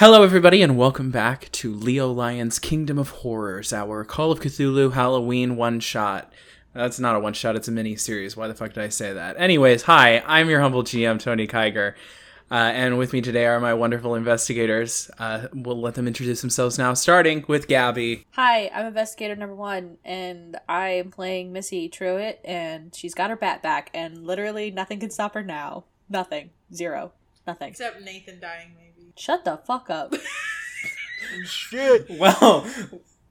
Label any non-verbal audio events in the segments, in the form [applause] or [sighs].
Hello, everybody, and welcome back to Leo Lion's Kingdom of Horrors, our Call of Cthulhu Halloween one shot. That's not a one shot, it's a mini series. Why the fuck did I say that? Anyways, hi, I'm your humble GM, Tony Kiger. Uh, and with me today are my wonderful investigators. Uh, we'll let them introduce themselves now, starting with Gabbi. Hi, I'm investigator number one, and I am playing Missy Truitt, and she's got her bat back, and literally nothing can stop her now. Nothing. Zero. Nothing. Except Nathan dying, maybe. Shut the fuck up. [laughs] Shit. Well,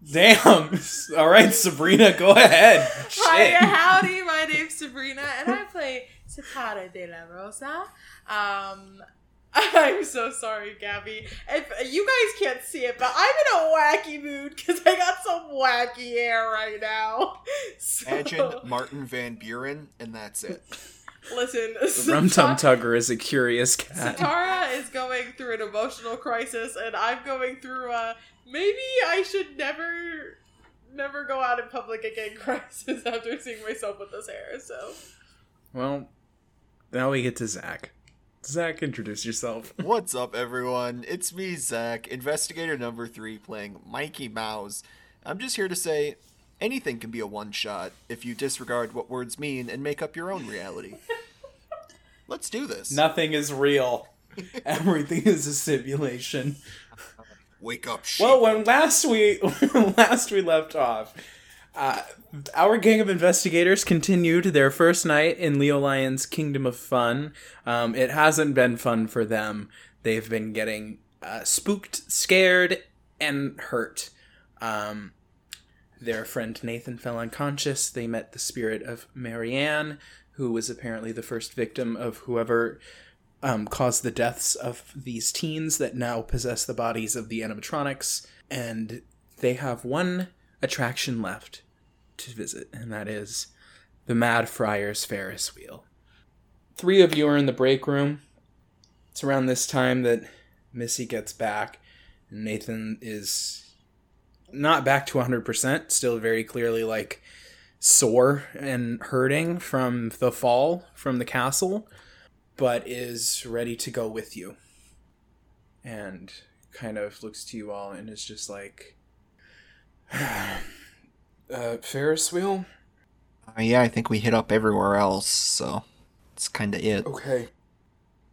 damn. [laughs] All right, Sabrina, go ahead. Hi, howdy. My name's Sabrina, and I play Sitara de la Rosa. Um, [laughs] I'm so sorry, Gabbi. If you guys can't see it, but I'm in a wacky mood because I got some wacky hair right now. So, Imagine Martin Van Buren, and that's it. Listen, Rum Tum Tugger is a curious cat. Sitara is going through an emotional crisis, and I'm going through a maybe I should never, never go out in public again [laughs] crisis after seeing myself with this hair. So, Well, now we get to Zach. Zach, introduce yourself. [laughs] What's up, everyone? It's me, Zach, investigator number three, playing Mikey Mouse. I'm just here to say anything can be a one shot if you disregard what words mean and make up your own reality. Let's do this. Nothing is real. [laughs] Everything is a simulation. Wake up, shit. Well, when last we [laughs] when last we left off, uh, our gang of investigators continued their first night in Leo Lion's Kingdom of Fun. Um, it hasn't been fun for them. They've been getting uh, spooked, scared, and hurt. Um, their friend Nathan fell unconscious. They met the spirit of Marianne, who was apparently the first victim of whoever um, caused the deaths of these teens that now possess the bodies of the animatronics. And they have one attraction left to visit, and that is the Mad Friar's Ferris wheel. Three of you are in the break room. It's around this time that Missy gets back. and Nathan is not back to 100%, still very clearly like sore and hurting from the fall from the castle, but is ready to go with you. And kind of looks to you all and is just like, [sighs] uh, Ferris wheel? Uh, yeah, I think we hit up everywhere else, so it's kind of it. Okay.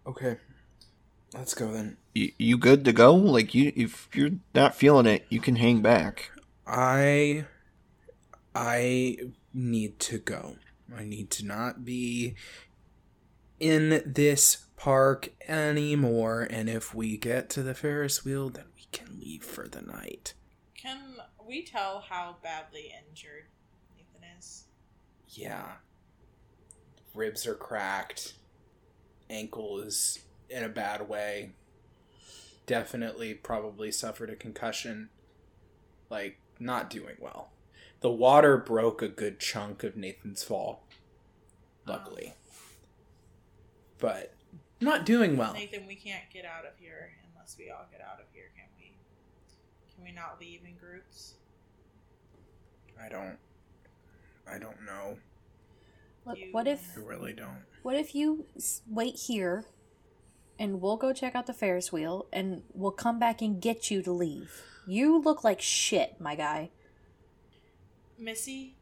Okay. Let's go then. You, you good to go? Like, you if you're not feeling it, you can hang back. I I need to go. I need to not be in this park anymore and if we get to the Ferris wheel then we can leave for the night. can we tell how badly injured Nathan is? Yeah. Ribs are cracked. Ankle is in a bad way. Definitely probably suffered a concussion. Like not doing well. The water broke a good chunk of Nathan's fall. Luckily. Ah. But not doing well. Nathan, we can't get out of here unless we all get out of here, can we? Can we not leave in groups? I don't I don't know. Look, You- what if I really don't. what if you wait here, and we'll go check out the Ferris wheel, and we'll come back and get you to leave. You look like shit, my guy. Missy,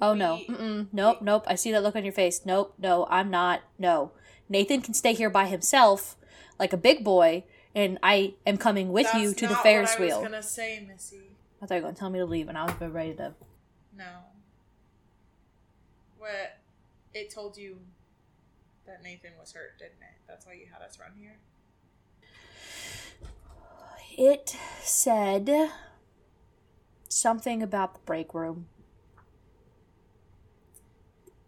Oh no. We- Mm-mm. Nope, nope. I see that look on your face. Nope, no, I'm not. No. Nathan can stay here by himself, like a big boy, and I am coming with you to the Ferris what I wheel. was gonna say, Missy. I thought you were going to tell me to leave, and I was ready to. No. What? It told you that Nathan was hurt, didn't it? That's why you had us run here. It said something about the break room,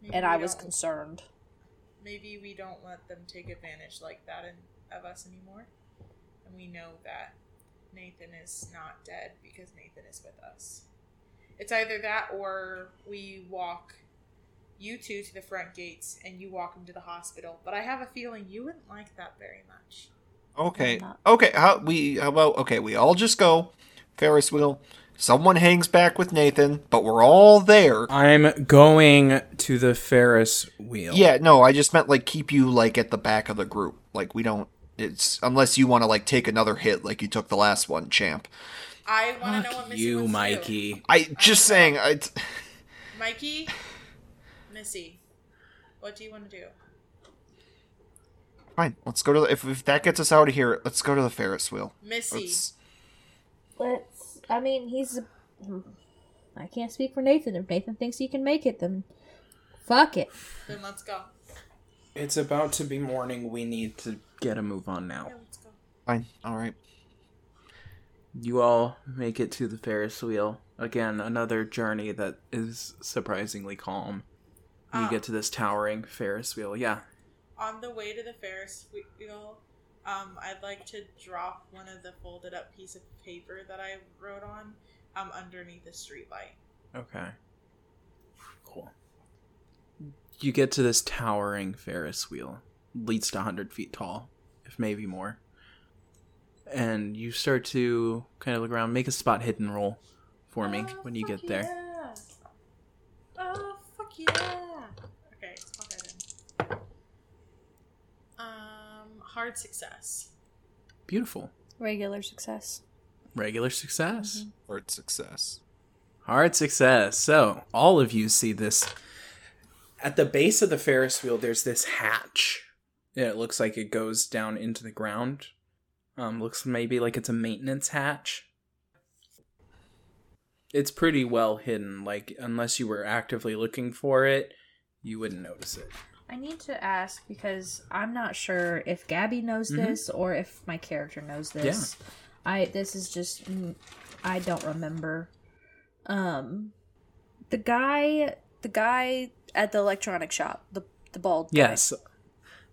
Maybe and I was concerned. maybe we don't let them take advantage like that in, of us anymore. And we know that Nathan is not dead because Nathan is with us. It's either that or we walk you two to the front gates and you walk him to the hospital. But I have a feeling you wouldn't like that very much. Okay. Okay. How we? How about? Okay, we all just go. Ferris wheel. Someone hangs back with Nathan, but we're all there. I'm going to the Ferris wheel. Yeah, no, I just meant like keep you like at the back of the group. Like we don't It's unless you want to like take another hit like you took the last one, champ. I want to know what Missy you, wants to do. Mikey. I just saying. I, Mikey, Missy, what do you want to do? fine, let's go to the, if if that gets us out of here. Let's go to the Ferris wheel. Missy, Let's, Let's. I mean, he's. I can't speak for Nathan. If Nathan thinks he can make it, then fuck it. then let's go. It's about to be morning. We need to get a move on now. Yeah, let's go. fine. All right. You all make it to the Ferris wheel. Again, another journey that is surprisingly calm. You Ah. get to this towering Ferris wheel. Yeah. On the way to the Ferris wheel, um, I'd like to drop one of the folded up piece of paper that I wrote on um, underneath the streetlight. Okay. Cool. You get to this towering Ferris wheel. Leads to 100 feet tall, if maybe more. And you start to kind of look around. Make a spot hidden roll for me Oh, when you get there. yeah. Oh fuck yeah! Okay, spot hidden. Um, hard success. Beautiful. Regular success. Regular success. Hard success. Hard success. So, all of you see this. At the base of the Ferris wheel, there's this hatch. Yeah, it looks like it goes down into the ground. Um, looks maybe like it's a maintenance hatch. It's pretty well hidden. Like, unless you were actively looking for it, you wouldn't notice it. I need to ask because I'm not sure if Gabbi knows Mhm. this or if my character knows this. Yeah. I this is just I don't remember. Um, the guy, the guy at the electronic shop, the the bald. guy. Yes.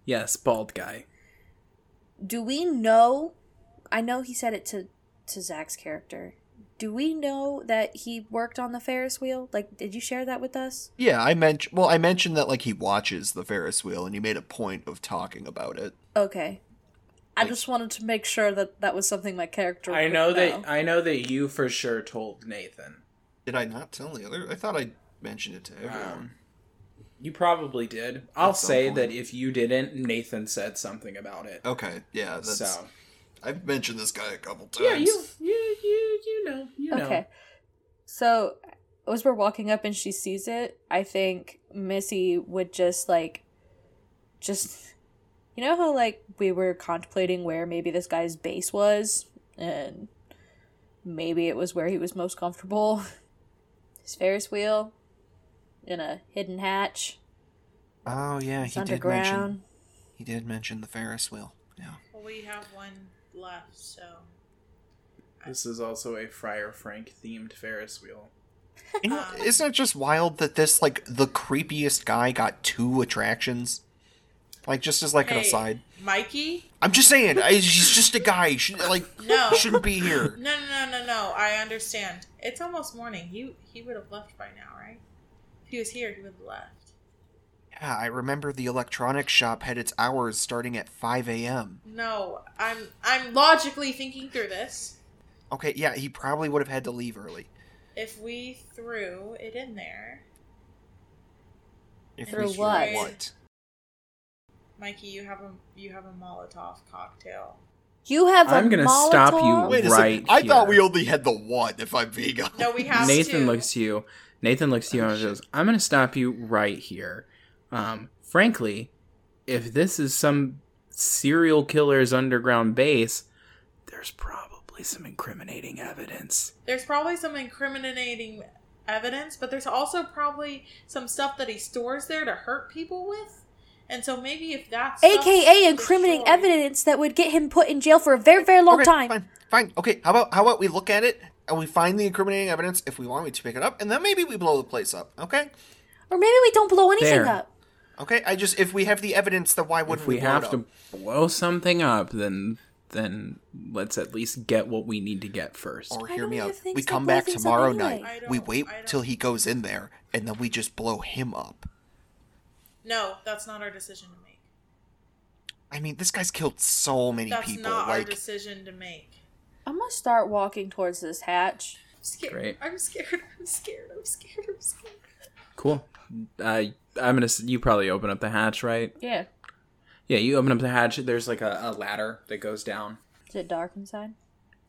Yes, bald guy. Do we know? I know he said it to to Zach's character. Do we know that he worked on the Ferris wheel? Like, did you share that with us? Yeah, I mentioned. Well, I mentioned that like he watches the Ferris wheel, and he made a point of talking about it. Okay. I just wanted to make sure that that was something my character. I would know that I know that you for sure told Nathan. Did I not tell the other? I thought I mentioned it to everyone. Um, you probably did. I'll say point. that if you didn't, Nathan said something about it. okay, yeah, that's. so I've mentioned this guy a couple times. yeah, you you you you know you know. Okay. So as we're walking up and she sees it, I think Missy would just like just you know how like we were contemplating where maybe this guy's base was and maybe it was where he was most comfortable. [laughs] His Ferris wheel in a hidden hatch. Oh yeah, he did mention. He did mention the Ferris wheel. Yeah. Well, we have one left, so This is also a Friar Frank themed Ferris wheel. You know, Um, isn't it just wild that this like the creepiest guy got two attractions? Like just as like an aside. Mikey. I'm just saying, I, he's just a guy. He should, like [laughs] No. he shouldn't be here. No, no, no, no, no. I understand. It's almost morning. He he would have left by now, right? If he was here, he would have left. Yeah, I remember the electronics shop had its hours starting at 5 a.m. No, I'm I'm logically thinking through this. Okay, yeah, he probably would have had to leave early. If we threw it in there, If Through we- what? What? Mikey, you have a you have a Molotov cocktail. You have I'm gonna stop you Wait Right second. I thought here. we only had the one. If I'm being honest. No, we have Nathan to. looks to you. Nathan looks to you and oh, goes, "I'm going to stop you right here. Um, frankly, if this is some serial killer's underground base, there's probably some incriminating evidence." There's probably some incriminating evidence, but there's also probably some stuff that he stores there to hurt people with. And so maybe if that's AKA incriminating evidence that would get him put in jail for a very, very long okay, time. Fine, fine. Okay, how about how about we look at it and we find the incriminating evidence if we want me to pick it up, and then maybe we blow the place up. Okay. Or maybe we don't blow anything There. up. Okay. I just if we have the evidence, then why wouldn't If we blow have it to blow something up, then then let's at least get what we need to get first. Or hear me out. We come back tomorrow anyway. night. We wait till he goes in there, and then we just blow him up. No, that's not our decision to make. I mean, this guy's killed so many That's people. That's not our decision to make. I'm gonna start walking towards this hatch. I'm scared. Great. I'm scared. I'm scared. I'm scared. I'm scared. Cool. Uh, I'm gonna. You probably open up the hatch, right? Yeah. Yeah, you open up the hatch. There's like a, a ladder that goes down. Is it dark inside?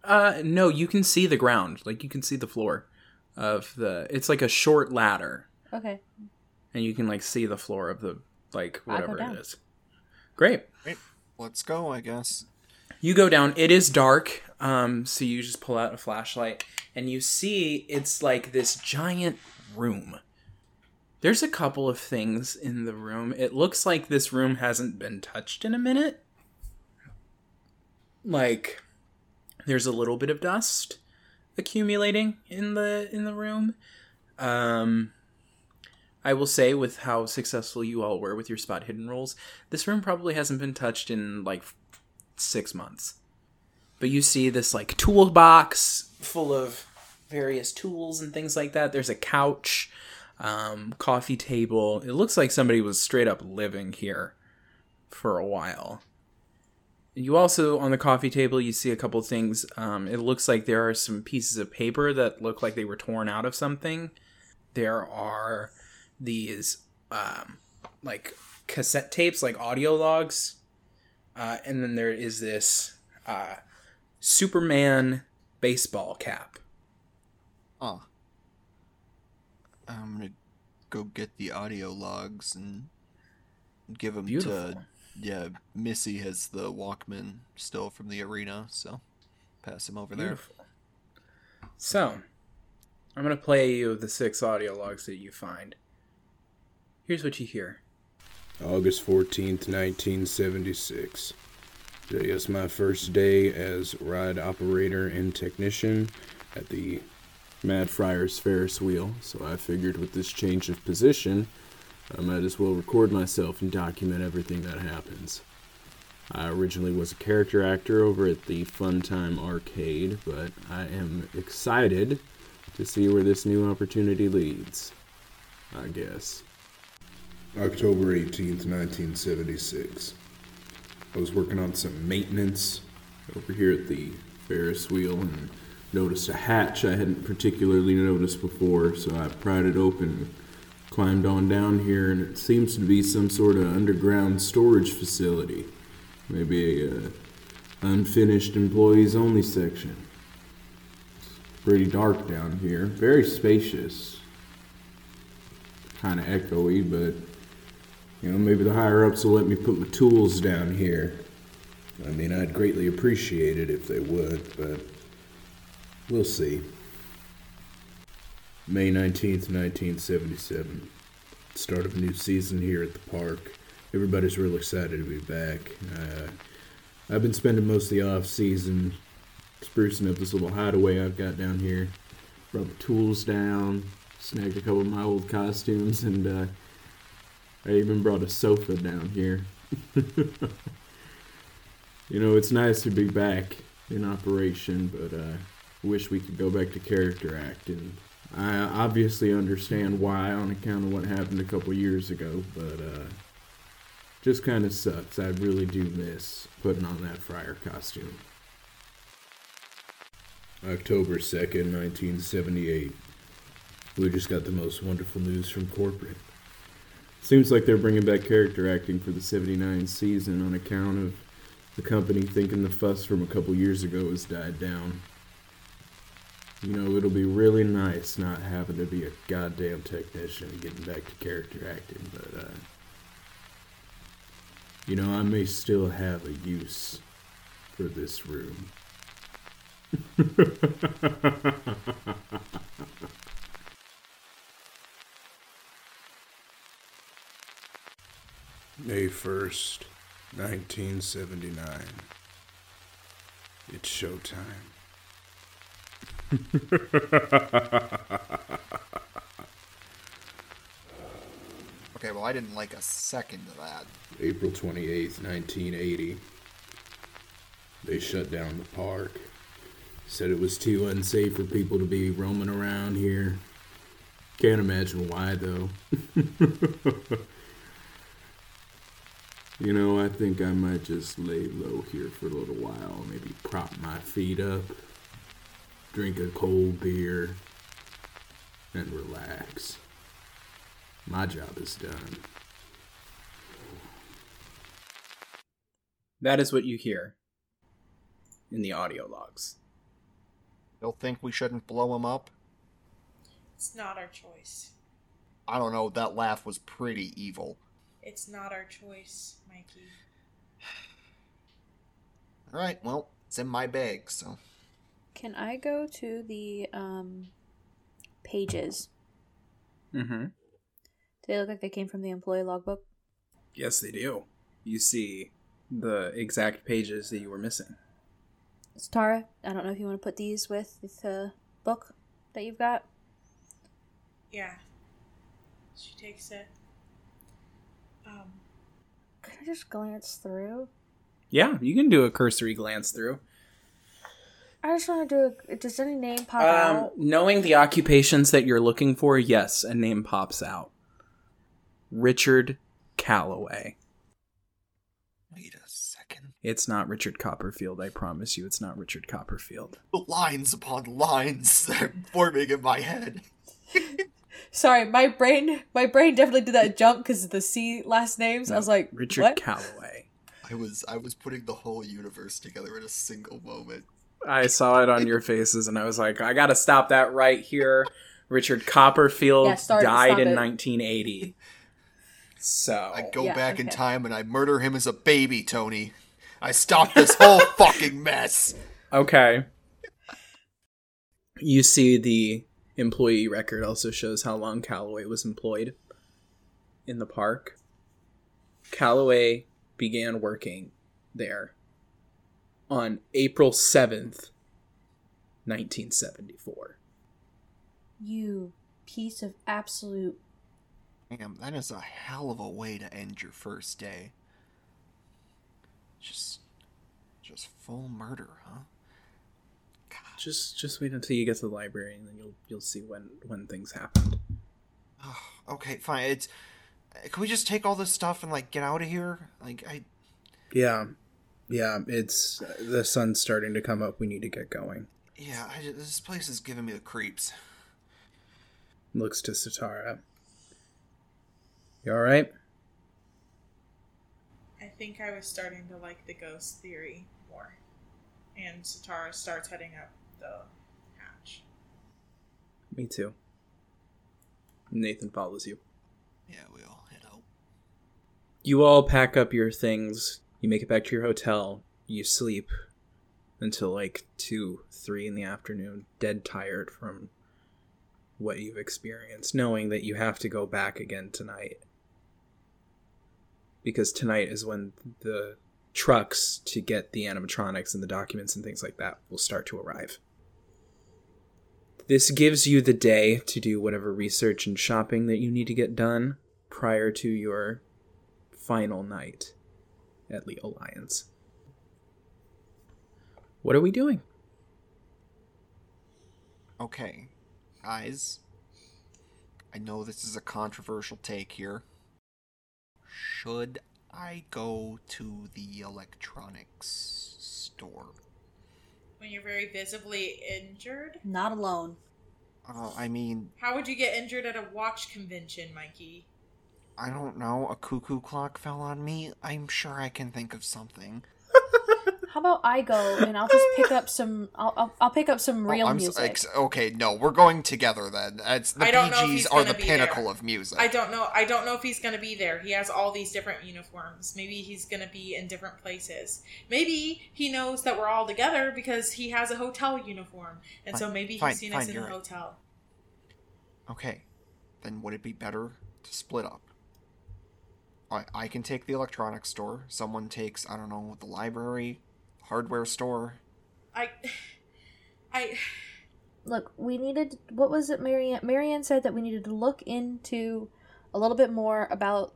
Uh, no, you can see the ground. Like you can see the floor of the. It's like a short ladder, Okay. and you can like see the floor of the like I'll go whatever down. it is. Great. Let's go, I guess. You go down. It is dark. Um, so you just pull out a flashlight and you see it's like this giant room. There's a couple of things in the room. It looks like this room hasn't been touched in a minute. Like there's a little bit of dust accumulating in the in the room. Um I will say with how successful you all were with your spot hidden rolls, this room probably hasn't been touched in like six months. But you see this like toolbox full of various tools and things like that. There's a couch, um, coffee table. It looks like somebody was straight up living here for a while. You also on the coffee table you see a couple things. Um, it looks like there are some pieces of paper that look like they were torn out of something. There are these um, like cassette tapes, like audio logs uh, and then there is this uh, Superman baseball cap. Huh. I'm gonna go get the audio logs and give them to. Yeah, Missy has the Walkman still from the arena, so pass him over there. So, I'm going to play you the six audio logs that you find. Here's what you hear. August 14th, 1976. Today is my first day as ride operator and technician at the Mad Friars Ferris wheel, so I figured with this change of position, I might as well record myself and document everything that happens. I originally was a character actor over at the Funtime Arcade, but I am excited to see where this new opportunity leads. I guess. October 18th, 1976. I was working on some maintenance over here at the Ferris wheel and noticed a hatch I hadn't particularly noticed before, so I pried it open, climbed on down here, and it seems to be some sort of underground storage facility. Maybe a uh, unfinished employees only section. It's pretty dark down here, very spacious. Kind of echoey, but you know, maybe the higher ups will let me put my tools down here. I mean, I'd greatly appreciate it if they would, but we'll see. May 19th, 1977. Start of a new season here at the park. Everybody's real excited to be back. Uh, I've been spending most of the off season sprucing up this little hideaway I've got down here. Brought the tools down, snagged a couple of my old costumes, and uh, I even brought a sofa down here. [laughs] you know, it's nice to be back in operation, but uh, wish we could go back to character acting. I obviously understand why on account of what happened a couple years ago, but uh, just kind of sucks. I really do miss putting on that friar costume. October 2nd, 1978. We just got the most wonderful news from corporate. Seems like they're bringing back character acting for the 79 season on account of the company thinking the fuss from a couple years ago has died down. You know, it'll be really nice not having to be a goddamn technician and getting back to character acting, but, uh, you know, I may still have a use for this room. [laughs] May 1st, 1979. It's showtime. [laughs] Okay, well, I didn't like a second of that. April 28th, 1980. They shut down the park. Said it was too unsafe for people to be roaming around here. Can't imagine why, though. [laughs] you know, I think I might just lay low here for a little while. Maybe prop my feet up, drink a cold beer, and relax. My job is done. That is what you hear in the audio logs. They'll think we shouldn't blow him up. It's not our choice. I don't know. That laugh was pretty evil. It's not our choice, Mikey. [sighs] All right. Well, it's in my bag, so Can I go to the um pages? Mm-hmm. Do they look like they came from the employee logbook? Yes, they do. You see the exact pages that you were missing. So, Tara, I don't know if you want to put these with the book that you've got. Yeah. She takes it. Um, Can I just glance through? Yeah, you can do a cursory glance through. I just want to do. A, does any name pop Um, out? knowing the occupations that you're looking for, yes, a name pops out. Richard Calloway. wait a second. It's not Richard Copperfield, I promise you, it's not Richard Copperfield. The lines upon lines [laughs] are forming in my head. [laughs] Sorry, my brain. My brain definitely did that jump because of the C last names. I was like, Richard what? Calloway. I was I was putting the whole universe together in a single moment. I saw it on your faces and I was like, I gotta stop that right here. Richard Copperfield Yeah, start- died in it. 1980. So, I go Yeah, back in time and I murder him as a baby, Tony. I stop this whole [laughs] fucking mess. okay. You see the employee record also shows how long Calloway was employed in the park. Calloway began working there on April 7th, 1974. You piece of absolute. Damn, that is a hell of a way to end your first day. Just just full murder, huh? Just just wait until you get to the library and then you'll you'll see when when things happened. Okay, fine. It's can we just take all this stuff and like get out of here? Like I Yeah. Yeah, it's the sun's starting to come up. We need to get going. yeah, I, this place is giving me the creeps. Looks to Sitara. You all right? I think I was starting to like the ghost theory more. And Sitara starts heading up the hatch. Me too. Nathan follows you. Yeah, we all head out. You all pack up your things. You make it back to your hotel. You sleep until like 2, 3 in the afternoon, dead tired from what you've experienced, knowing that you have to go back again tonight. Because tonight is when the trucks to get the animatronics and the documents and things like that will start to arrive. This gives you the day to do whatever research and shopping that you need to get done prior to your final night at Leo Lions. What are we doing? Okay, guys. I know this is a controversial take here. Should I go to the electronics store? When you're very visibly injured? Not alone. Uh, I mean, How would you get injured at a watch convention, Mikey? I don't know. A cuckoo clock fell on me. I'm sure I can think of something. [laughs] How about I go and I'll just pick up some. I'll I'll, I'll pick up some Oh, real I'm s- music. ex- okay, no, we're going together then. It's the I don't know if he's are gonna the pinnacle there. of music. I don't know. I don't know if he's gonna be there. He has all these different uniforms. Maybe he's gonna be in different places. Maybe he knows that we're all together because he has a hotel uniform, and so Fine, maybe fine, he's seen us in you're the right. hotel. Okay, then would it be better to split up? I I can take the electronics store. Someone takes I don't know the library, hardware store. I, I, Look, we needed. What was it, Marianne? Marianne said that we needed to look into a little bit more about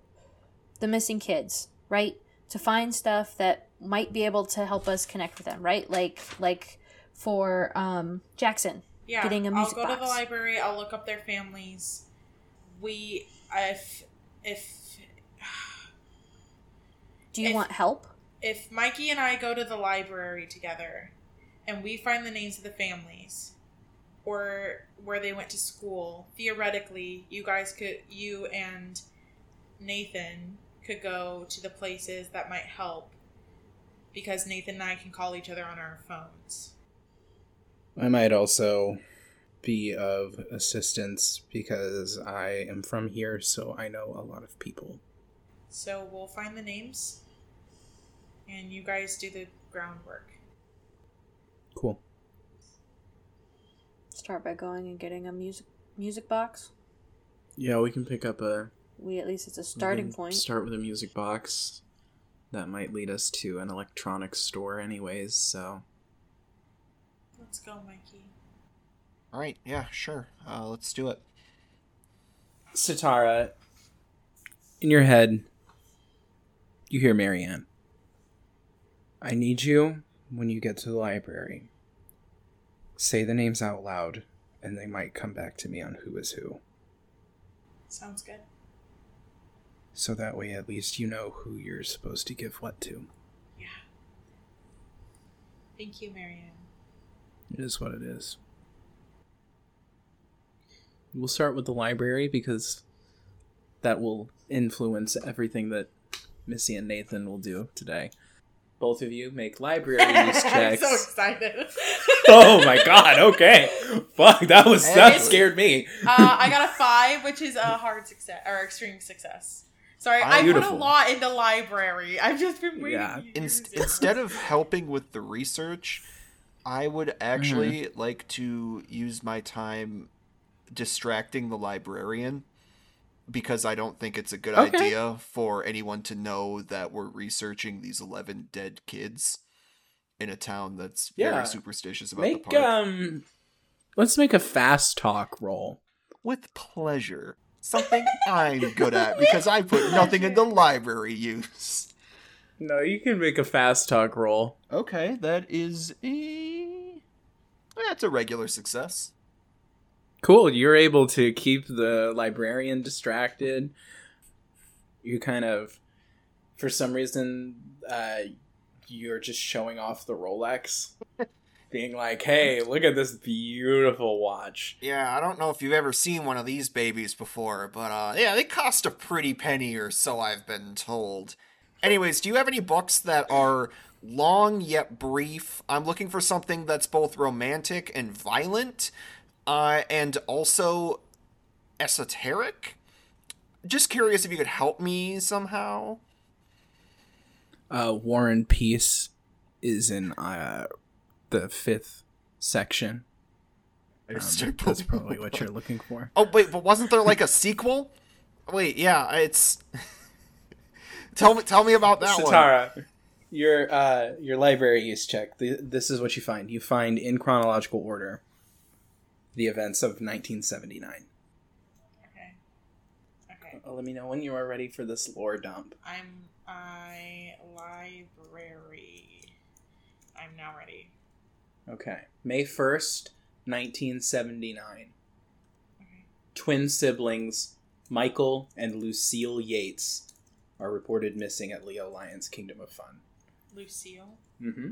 the missing kids, right? To find stuff that might be able to help us connect with them, right? Like, like for um Jackson. yeah. Getting a music I'll go to the library. I'll look up their families. We, if, if, Do you If- want help? if Mikey and I go to the library together, and we find the names of the families, or where they went to school, theoretically, you guys could, you and Nathan could go to the places that might help because Nathan and I can call each other on our phones. I might also be of assistance because I am from here, so I know a lot of people. So we'll find the names, and you guys do the groundwork. Cool. Start by going and getting a music music box. Yeah, we can pick up a We at least it's a starting point. Start with a music box. That might lead us to an electronics store, anyways. So Let's go, Mikey. All right, yeah, sure. Uh, let's do it. Sitara, in your head, you hear Marianne. I need you when you get to the library. Say the names out loud, and they might come back to me on who is who. Sounds good. So that way, at least you know who you're supposed to give what to. Yeah. Thank you, Marianne. It is what it is. We'll start with the library because that will influence everything that Missy and Nathan will do today. Both of you make [laughs] library use I'm checks. so excited. oh my god, okay. Fuck, that was that scared me. uh, I got a five, which is a hard success or extreme success. Sorry, I put a Beautiful. lot into library. I've just been waiting. Yeah. to use Inst- it. instead of helping with the research, I would actually Mm-hmm. like to use my time distracting the librarian because I don't think it's a good Okay. idea for anyone to know that we're researching these 11 dead kids in a town that's Yeah. very superstitious about Make the park. um let's make a fast talk roll. With pleasure. Something I'm good at because I put nothing in the [laughs] library use. No, you can make a fast talk roll. Okay, that is a. That's a regular success. Cool. You're able to keep the librarian distracted. You kind of, for some reason, uh, you're just showing off the Rolex, [laughs] being like, "Hey, look at this beautiful watch." Yeah, I don't know if you've ever seen one of these babies before, but uh, yeah, they cost a pretty penny or so, I've been told. Anyways, do you have any books that are long yet brief? I'm looking for something that's both romantic and violent, uh, and also esoteric. Just curious if you could help me somehow. Uh, and Peace is in uh, the fifth section. Um, that's probably what you're looking for. Oh wait, but wasn't there like a sequel? Wait, yeah, it's. [laughs] tell me, tell me about that one. Your uh, your library use check. Th- This is what you find. You find in chronological order the events of 1979. Okay. Okay. Uh, let me know when you are ready for this lore dump. I'm I library. I'm now ready. Okay, May 1st, 1979. Okay. Twin siblings Michael and Lucille Yates are reported missing at Leo Lion's Kingdom of Fun. Lucille. Mm-hmm.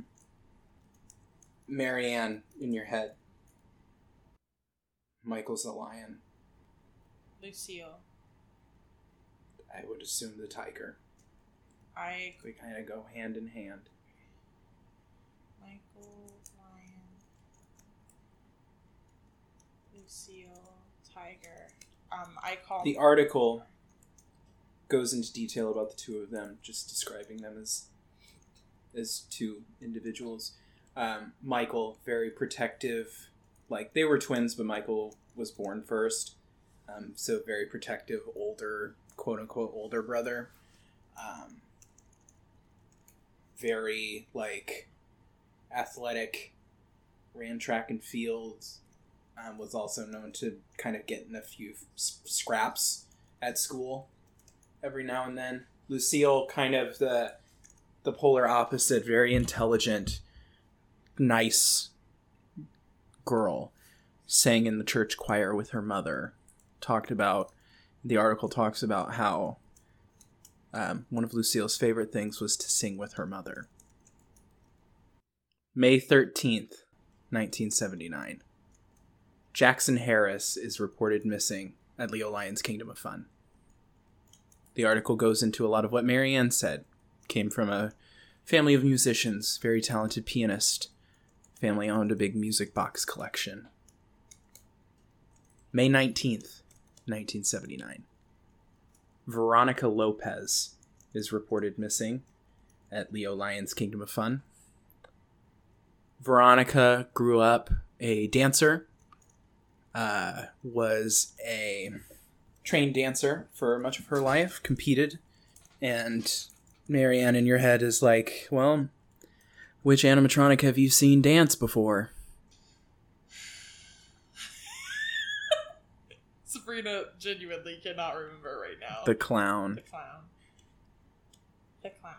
Marianne in your head. Michael's the lion. Lucille. I would assume the tiger. I They kind of go hand in hand. Michael Lion. Lucille Tiger. Um, I call The article goes into detail about the two of them, just describing them as as two individuals. Um, Michael, very protective, like they were twins, but Michael was born first, um, so very protective, older, quote unquote, older brother. Um, very like athletic, ran track and fields. Um, was also known to kind of get in a few scraps at school every now and then. Lucille, kind of the the polar opposite, very intelligent, nice girl, sang in the church choir with her mother. Talked about the article talks about how um, one of Lucille's favorite things was to sing with her mother. May thirteenth, nineteen seventy nine. Jackson Harris is reported missing at Leo Lion's Kingdom of Fun. The article goes into a lot of what Marianne said. Came from a family of musicians, very talented pianist. Family owned a big music box collection. May 19th, 1979. Veronica Lopez is reported missing at Leo Lions Kingdom of Fun. Veronica grew up a dancer, uh, was a trained dancer for much of her life, competed, and Marianne in your head is like, well, which animatronic have you seen dance before? [laughs] Sabrina genuinely cannot remember right now. The clown. The clown. The clown.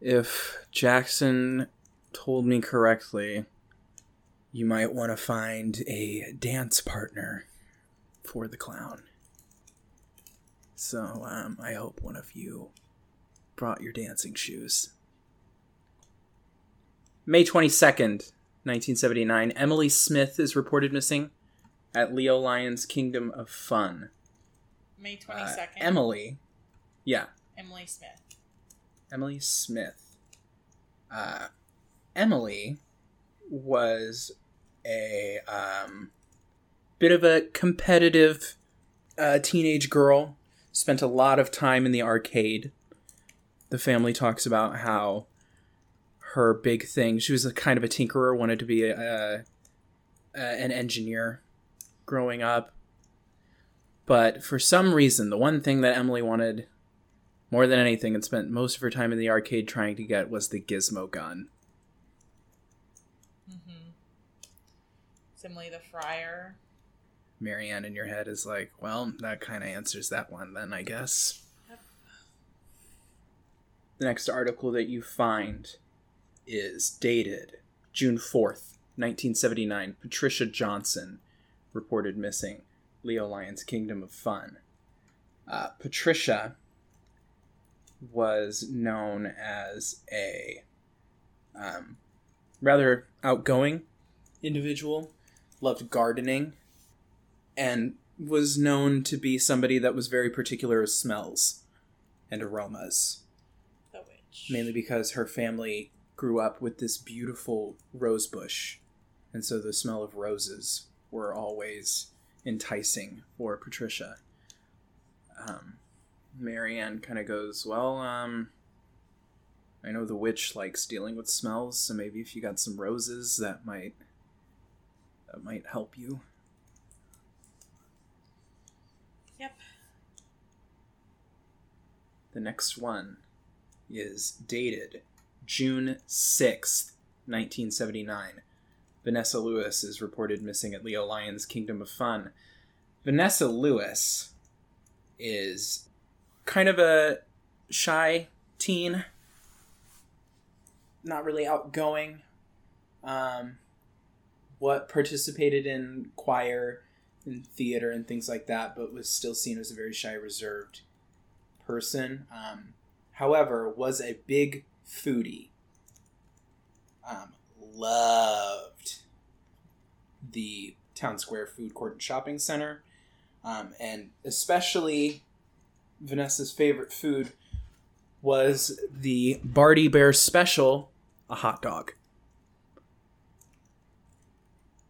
If Jackson told me correctly, you might want to find a dance partner for the clown. So, um, I hope one of you brought your dancing shoes. May 22nd, 1979, Emily Smith is reported missing at Leo Lions Kingdom of Fun. May Uh, 22nd. Emily, yeah, Emily Smith. Emily Smith. Uh, Emily was a um, bit of a competitive uh, teenage girl. Spent a lot of time in the arcade. The family talks about how her big thing. She was a kind of a tinkerer. Wanted to be a, a, a an engineer growing up. But for some reason, the one thing that Emily wanted more than anything and spent most of her time in the arcade trying to get was the gizmo gun. Mm-hmm. Simile the Friar. Marianne in your head is like, well, that kind of answers that one then, I guess. The next article that you find is dated June 4th, 1979. Patricia Johnson reported missing. Leo Lions Kingdom of Fun. Uh, Patricia was known as a um, rather outgoing individual, loved gardening, and was known to be somebody that was very particular with smells and aromas, mainly because her family grew up with this beautiful rose bush, and so the smell of roses were always enticing for Patricia. Um, Marianne kind of goes, Well, um, I know the witch likes dealing with smells, so maybe if you got some roses, that might that might help you. Yep. The next one is dated June 6th, 1979. Vanessa Lewis is reported missing at Leo Lions Kingdom of Fun. Vanessa Lewis is kind of a shy teen, not really outgoing. Um, what participated in choir and theater and things like that, but was still seen as a very shy, reserved person. Um, however, was a big foodie. Um, loved the town square food court and shopping center, um, and especially Vanessa's favorite food was the Barty Bear Special, a hot dog.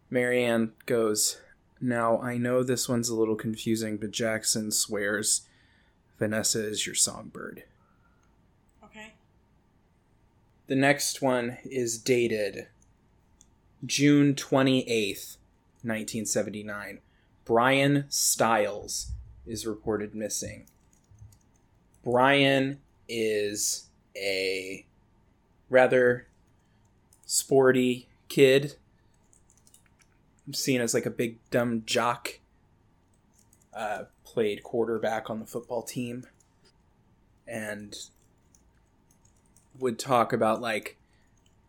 Marianne goes, Now I know this one's a little confusing, but Jackson swears Vanessa is your songbird. The next one is dated June 28th, 1979. Brian Stiles is reported missing. Brian is a rather sporty kid, seen as like a big dumb jock. Uh, played quarterback on the football team, and would talk about like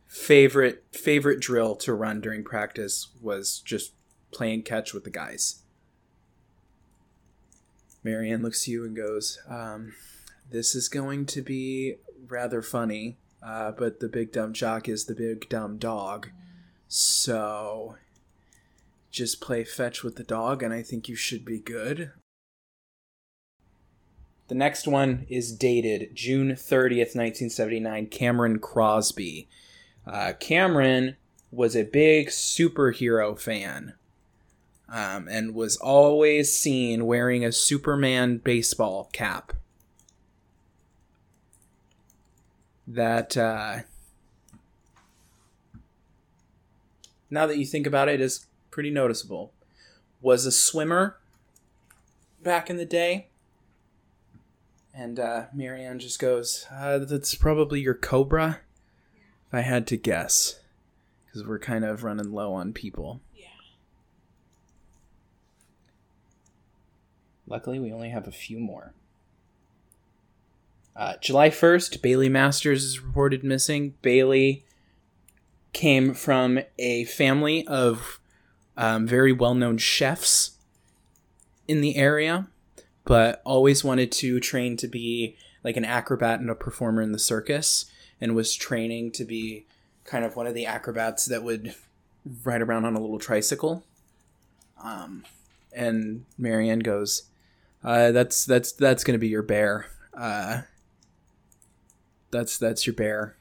favorite favorite drill to run during practice was just playing catch with the guys. Marianne looks to you and goes, um, "This is going to be rather funny, uh, but the big dumb jock is the big dumb dog, so just play fetch with the dog, and I think you should be good." The next one is dated June 30th, 1979. Cameron Crosby. Uh, Cameron was a big superhero fan um, and was always seen wearing a Superman baseball cap. That, uh, now that you think about it, is pretty noticeable. Was a swimmer back in the day. And uh, Marianne just goes, uh, That's probably your Cobra, if I had to guess. Because we're kind of running low on people. Yeah. Luckily, we only have a few more. Uh, July 1st, Bailey Masters is reported missing. Bailey came from a family of um, very well known chefs in the area, but always wanted to train to be like an acrobat and a performer in the circus, and was training to be kind of one of the acrobats that would ride around on a little tricycle. Um, and Marianne goes, uh, "That's that's that's gonna be your bear. Uh, that's that's your bear."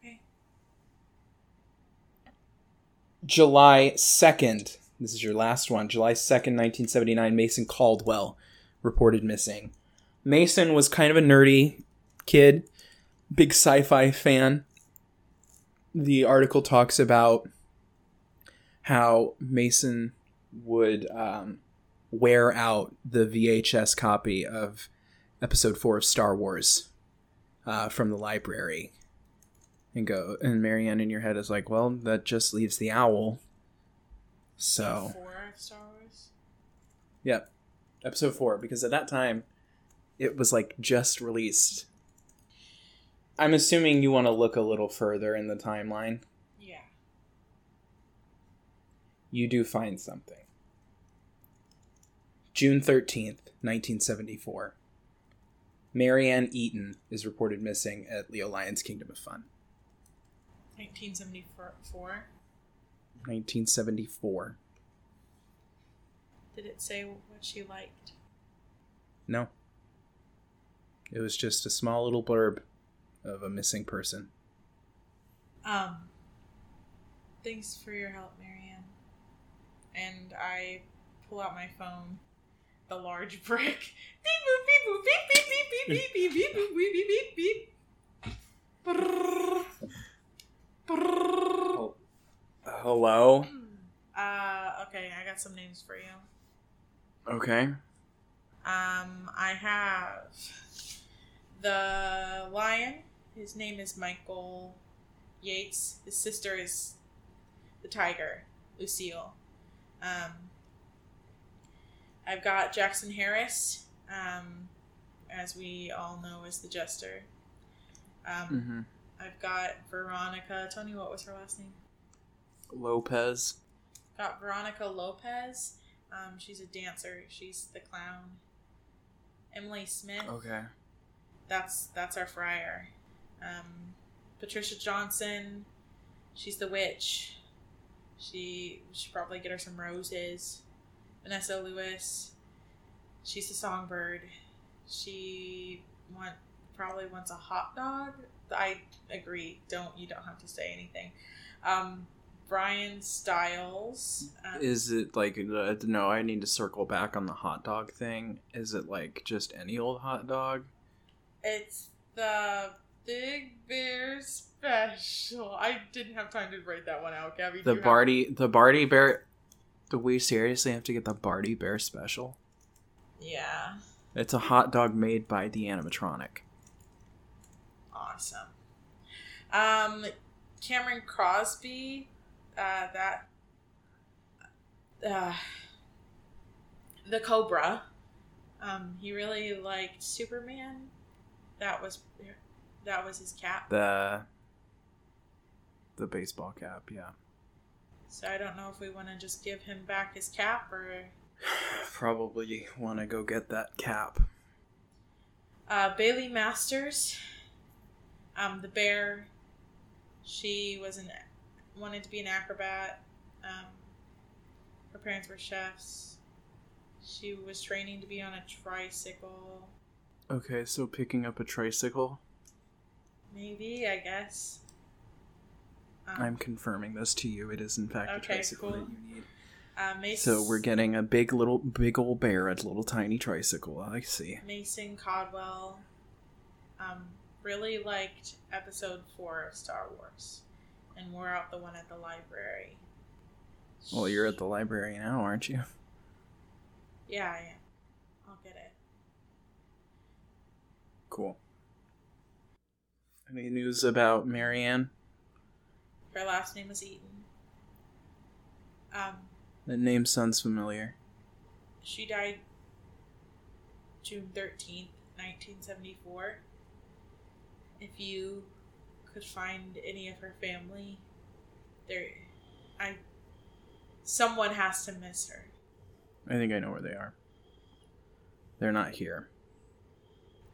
Okay. July 2nd. This is your last one. July 2nd, 1979. Mason Caldwell reported missing. Mason was kind of a nerdy kid, big sci fi fan. The article talks about how Mason would um, wear out the VHS copy of episode 4 of Star Wars uh, from the library and go and Marianne in your head is like, well, that just leaves the owl. So, Four of Star Wars. yep, episode four because at that time, it was like just released. I'm assuming you want to look a little further in the timeline. Yeah. You do find something. June 13th, 1974. Marianne Eaton is reported missing at Leo Lion's Kingdom of Fun. 1974. 1974. Did it say what she liked? No. It was just a small little blurb of a missing person. Um. Thanks for your help, Marianne. And I pull out my phone, the large brick. Beep boop beep boop beep beep beep beep beep beep beep boop beep beep beep beep. Brrrr. Brrrr. Hello? Uh, okay, I got some names for you. Okay. Um, I have the lion. His name is Michael Yates. His sister is the tiger, Lucille. Um, I've got Jackson Harris, um, as we all know is the jester. Um, Mm-hmm. I've got Veronica. Tony, what was her last name? Lopez. Got Veronica Lopez. Um, she's a dancer. She's the clown. Emily Smith. Okay. That's that's our friar. Um, Patricia Johnson. She's the witch. She should probably get her some roses. Vanessa Lewis. She's the songbird. She want probably wants a hot dog. I agree. Don't you don't have to say anything. Um, Brian Styles. Um, Is it like, uh, no, I need to circle back on the hot dog thing. Is it like just any old hot dog? It's the Big Bear Special. I didn't have time to write that one out, Gabbi. The you have- Barty, the Barty Bear. Do we seriously have to get the Barty Bear special? Yeah. It's a hot dog made by the animatronic. Awesome. Um, Cameron Crosby, uh, that, uh, the Cobra. Um, he really liked Superman. That was that was his cap. The the baseball cap, yeah. So I don't know if we want to just give him back his cap or [sighs] Probably want to go get that cap. Uh, Bailey Masters, um, the bear. She was an wanted to be an acrobat. Um, her parents were chefs. She was training to be on a tricycle. Okay, so picking up a tricycle. Maybe, I guess. Um, I'm confirming this to you. It is in fact a tricycle cool. that you need. uh, So we're getting a big little, big old bear, a little tiny tricycle. I see. Mason Caldwell um, really liked episode four of Star Wars, and we're out the one at the library. Well, you're at the library now, aren't you? Yeah, I am. I'll get it. Cool. Any news about Marianne? Her last name was Eaton. Um, That name sounds familiar. she died June thirteenth, nineteen seventy four. If you could find any of her family, there, I, someone has to miss her. I think I know where they are. They're not here.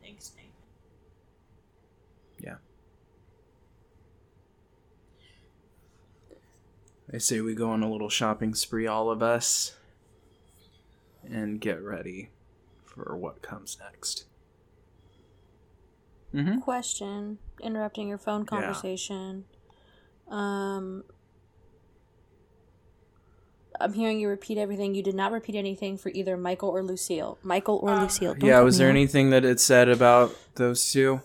Thanks, Nathan. Yeah. I say we go on a little shopping spree, all of us, and get ready for what comes next. Mm-hmm. Question: Interrupting your phone conversation. Um, I'm hearing you repeat everything. You did not repeat anything for either Michael or Lucille. Michael or Um, Lucille. Don't Yeah, was there on. anything that it said about those two?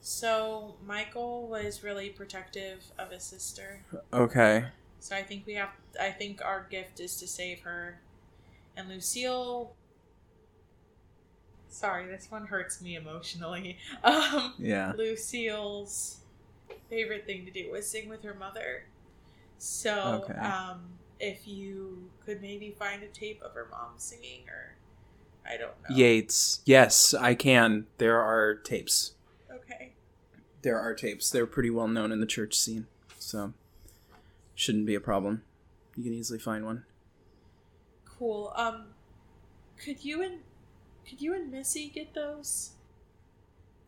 So Michael was really protective of his sister. Okay. So I think we have. I think our gift is to save her, and Lucille. Sorry, this one hurts me emotionally. [laughs] Um, Yeah. Lucille's favorite thing to do was sing with her mother. So, Okay. um, if you could maybe find a tape of her mom singing, or I don't know. Yates. Yes, I can. There are tapes. Okay. There are tapes. They're pretty well known in the church scene. So, shouldn't be a problem. You can easily find one. Cool. Um, could you and could you and Missy get those?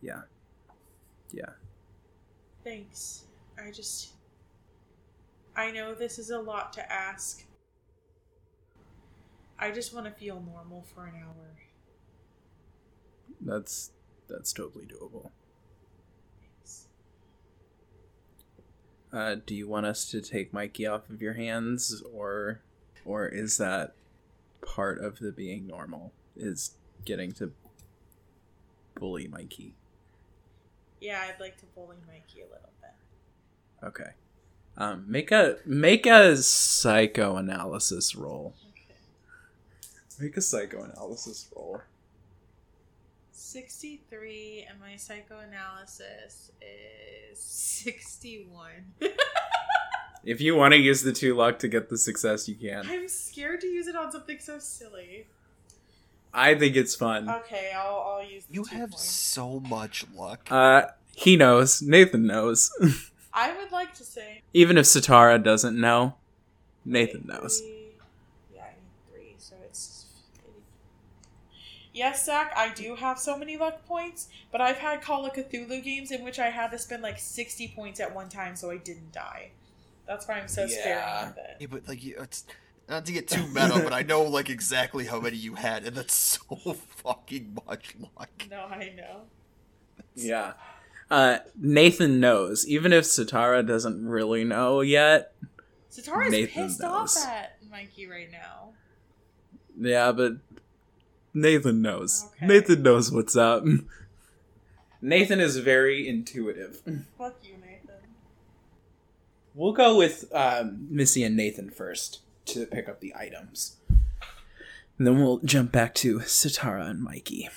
Yeah. Yeah. Thanks. I just. I know this is a lot to ask. I just want to feel normal for an hour. That's that's totally doable. Thanks. Uh, do you want us to take Mikey off of your hands, or, or is that part of the being normal? Is getting to bully Mikey? Yeah, I'd like to bully Mikey a little bit. Okay. Um, make a make a psychoanalysis roll. Okay. Make a psychoanalysis roll. 63, and my psychoanalysis is 61. [laughs] If you want to use the two luck to get the success, you can. I'm scared to use it on something so silly. I think it's fun. Okay, I'll, I'll use the You two have points. so much luck. Uh, he knows. Nathan knows. [laughs] I would like to say Even if Sitara doesn't know, Nathan knows. Yeah, I need three, so it's. Yes, Zach, I do have so many luck points, but I've had Call of Cthulhu games in which I had to spend like 60 points at one time so I didn't die. That's why I'm so Yeah. sparing of it. Yeah, but like, you- it's not to get too meta, but I know like exactly how many you had, and that's [laughs] so fucking much luck. No, I know. Yeah. Uh, Nathan knows. Even if Sitara doesn't really know yet. Sitara's Nathan pissed knows. off at Mikey right now. Yeah, but Nathan knows. Okay. Nathan knows what's up. [laughs] Nathan is very intuitive. Fuck you, Nathan. We'll go with um, Missy and Nathan first to pick up the items. And then we'll jump back to Sitara and Mikey.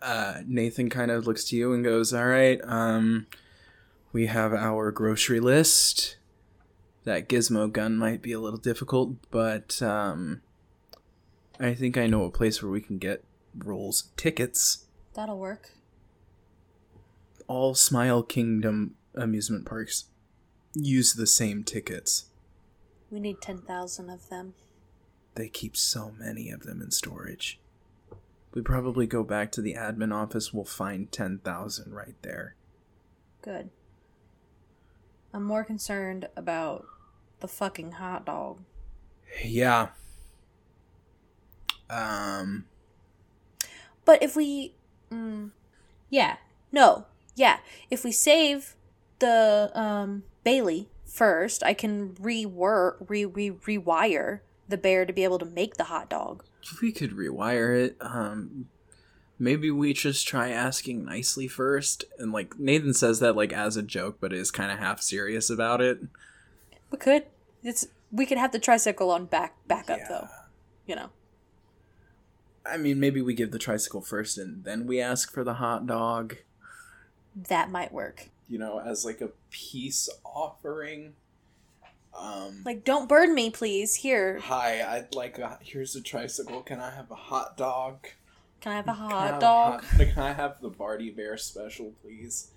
Uh, Nathan kind of looks to you and goes, All right, um, we have our grocery list. That gizmo gun might be a little difficult, but um, I think I know a place where we can get rolls tickets. That'll work. All Smile Kingdom amusement parks use the same tickets. We need 10,000 of them. They keep so many of them in storage. We probably go back to the admin office, we'll find 10,000 right there. Good. I'm more concerned about the fucking hot dog. Yeah. Um, But if we, mm, yeah, no, yeah, if we save the um, Bailey first, I can rework, re re rewire the bear to be able to make the hot dog. we could rewire it. Um, maybe we just try asking nicely first. And like Nathan says that like as a joke, but is kind of half serious about it. We could. It's we could have the tricycle on back backup Yeah. though. You know. I mean, maybe we give the tricycle first and then we ask for the hot dog. That might work. You know, as like a peace offering. Um, Like, don't burn me, please. Here, hi, I'd like a. Here's a tricycle. Can I have a hot dog? can I have a Can I hot have a dog? hot- can I have the Barty Bear special, please?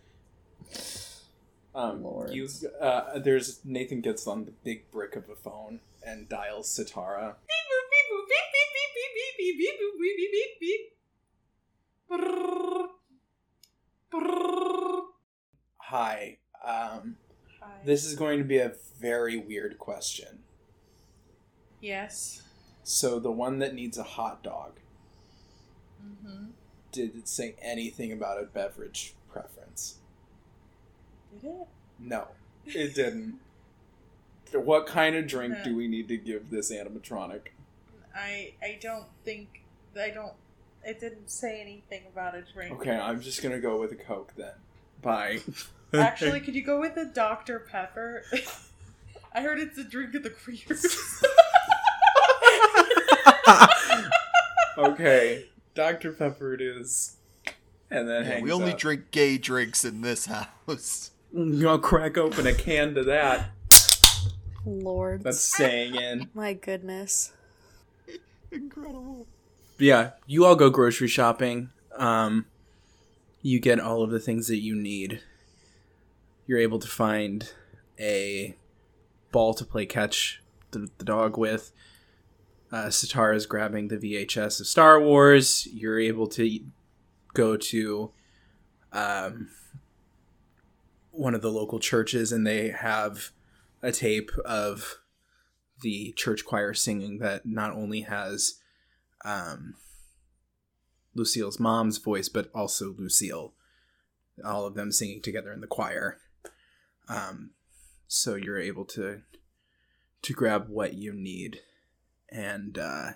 Um, Lord. you, uh, there's Nathan gets on the big brick of a phone and dials Sitara. Hi, um, Hi. this is going to be a very weird question. Yes. So the one that needs a hot dog, Mm-hmm. did it say anything about a beverage preference? Did it? No, [laughs] it didn't. what kind of drink do we need to give this animatronic? I I don't think I don't. It didn't say anything about a drink. Okay, I'm just gonna go with a Coke then. Bye. [laughs] Actually, could you go with a Dr Pepper? [laughs] I heard it's a drink of the queers. [laughs] okay, Dr. Pepper it is. And then Yeah, hangs we only up. drink gay drinks in this house. I'll crack open a can to that. Lord. That's staying in. My goodness. Incredible. yeah, you all go grocery shopping. Um, you get all of the things that you need. You're able to find a ball to play catch the, the dog with. Uh, Sitara's grabbing the VHS of Star Wars. You're able to go to um, one of the local churches, and they have a tape of the church choir singing that not only has um, Lucille's mom's voice, but also Lucille. All of them singing together in the choir. Um, so you're able to to grab what you need, and uh,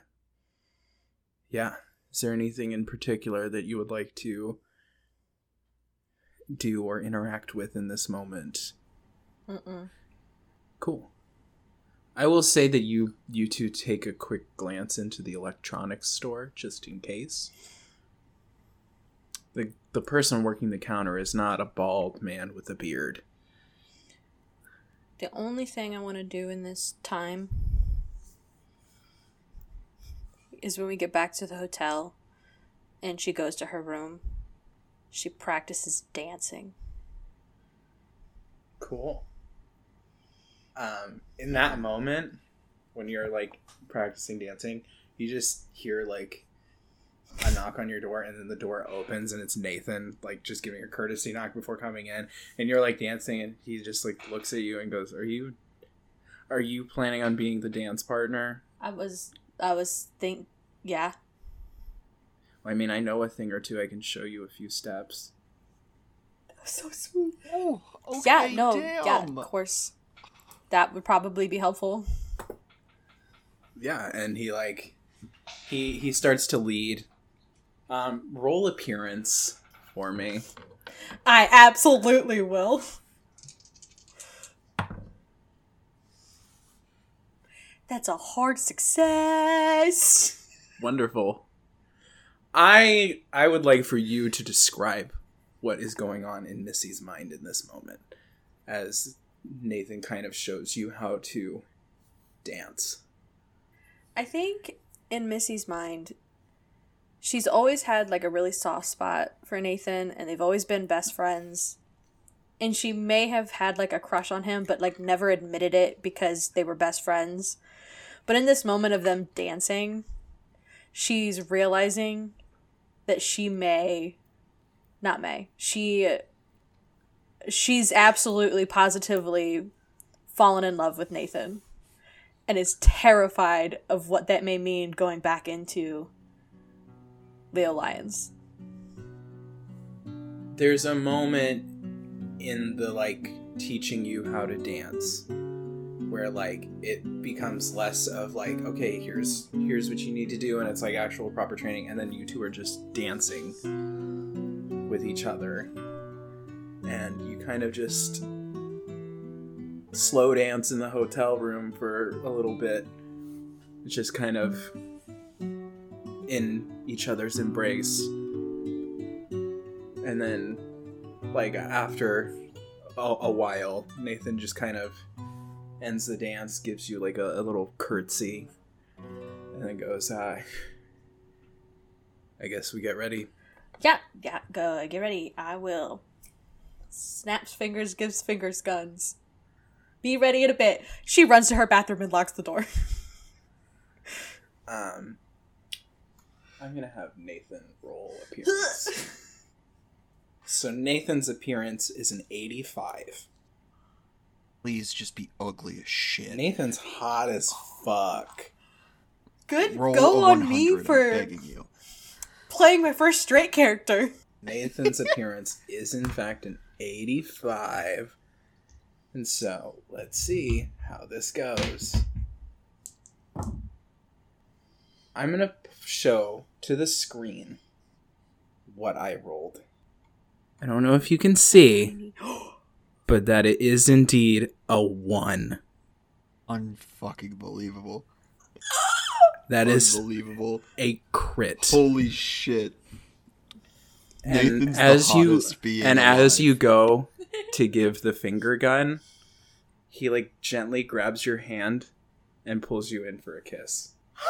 yeah. Is there anything in particular that you would like to do or interact with in this moment? Mm-mm. Cool. I will say that you you two take a quick glance into the electronics store just in case. The the person working the counter is not a bald man with a beard. The only thing I want to do in this time is when we get back to the hotel and she goes to her room, she practices dancing. Cool. Um, in that moment, when you're like practicing dancing, you just hear like a knock on your door, and then the door opens, and it's Nathan, like just giving a courtesy knock before coming in, and you're like dancing, and he just like looks at you and goes, "Are you, are you planning on being the dance partner?" I was I was think yeah. I mean, I know a thing or two. I can show you a few steps. That's So sweet. Oh, okay. yeah, no, damn. yeah, of course. That would probably be helpful. Yeah, and he like he he starts to lead. Um, roll appearance for me. I absolutely will. That's a hard success. Wonderful. I I would like for you to describe what is going on in Missy's mind in this moment as Nathan kind of shows you how to dance. I think in Missy's mind, she's always had like a really soft spot for Nathan, and they've always been best friends. And she may have had like a crush on him, but like never admitted it because they were best friends. But in this moment of them dancing, she's realizing that she may, not may, she, she's absolutely positively fallen in love with Nathan and is terrified of what that may mean going back into Leo Lion's. There's a moment in the like teaching you how to dance where like it becomes less of like okay here's here's what you need to do and it's like actual proper training and then you two are just dancing with each other. And you kind of just slow dance in the hotel room for a little bit. It's just kind of in each other's embrace and then like after a, a while nathan just kind of ends the dance gives you like a, a little curtsy and then goes uh, i guess we get ready Yeah, yeah, go get ready. I will. Snaps fingers, gives fingers guns. Be ready in a bit. She runs to her bathroom and locks the door. [laughs] um i'm gonna have nathan roll appearance [laughs] so nathan's appearance is an 85 Please just be ugly as shit. nathan's hot as fuck Good Roll go on me 100, I'm for begging you. playing my first straight character. Nathan's [laughs] appearance is in fact an 85. And so, let's see how this goes. I'm going to show to the screen what I rolled. I don't know if you can see, [gasps] but that it is indeed a 1. Unfucking believable. [gasps] That is unbelievable. a crit. Holy shit. and Nathan's the as you hottest being and as you go to give the finger gun he like gently grabs your hand and pulls you in for a kiss [gasps]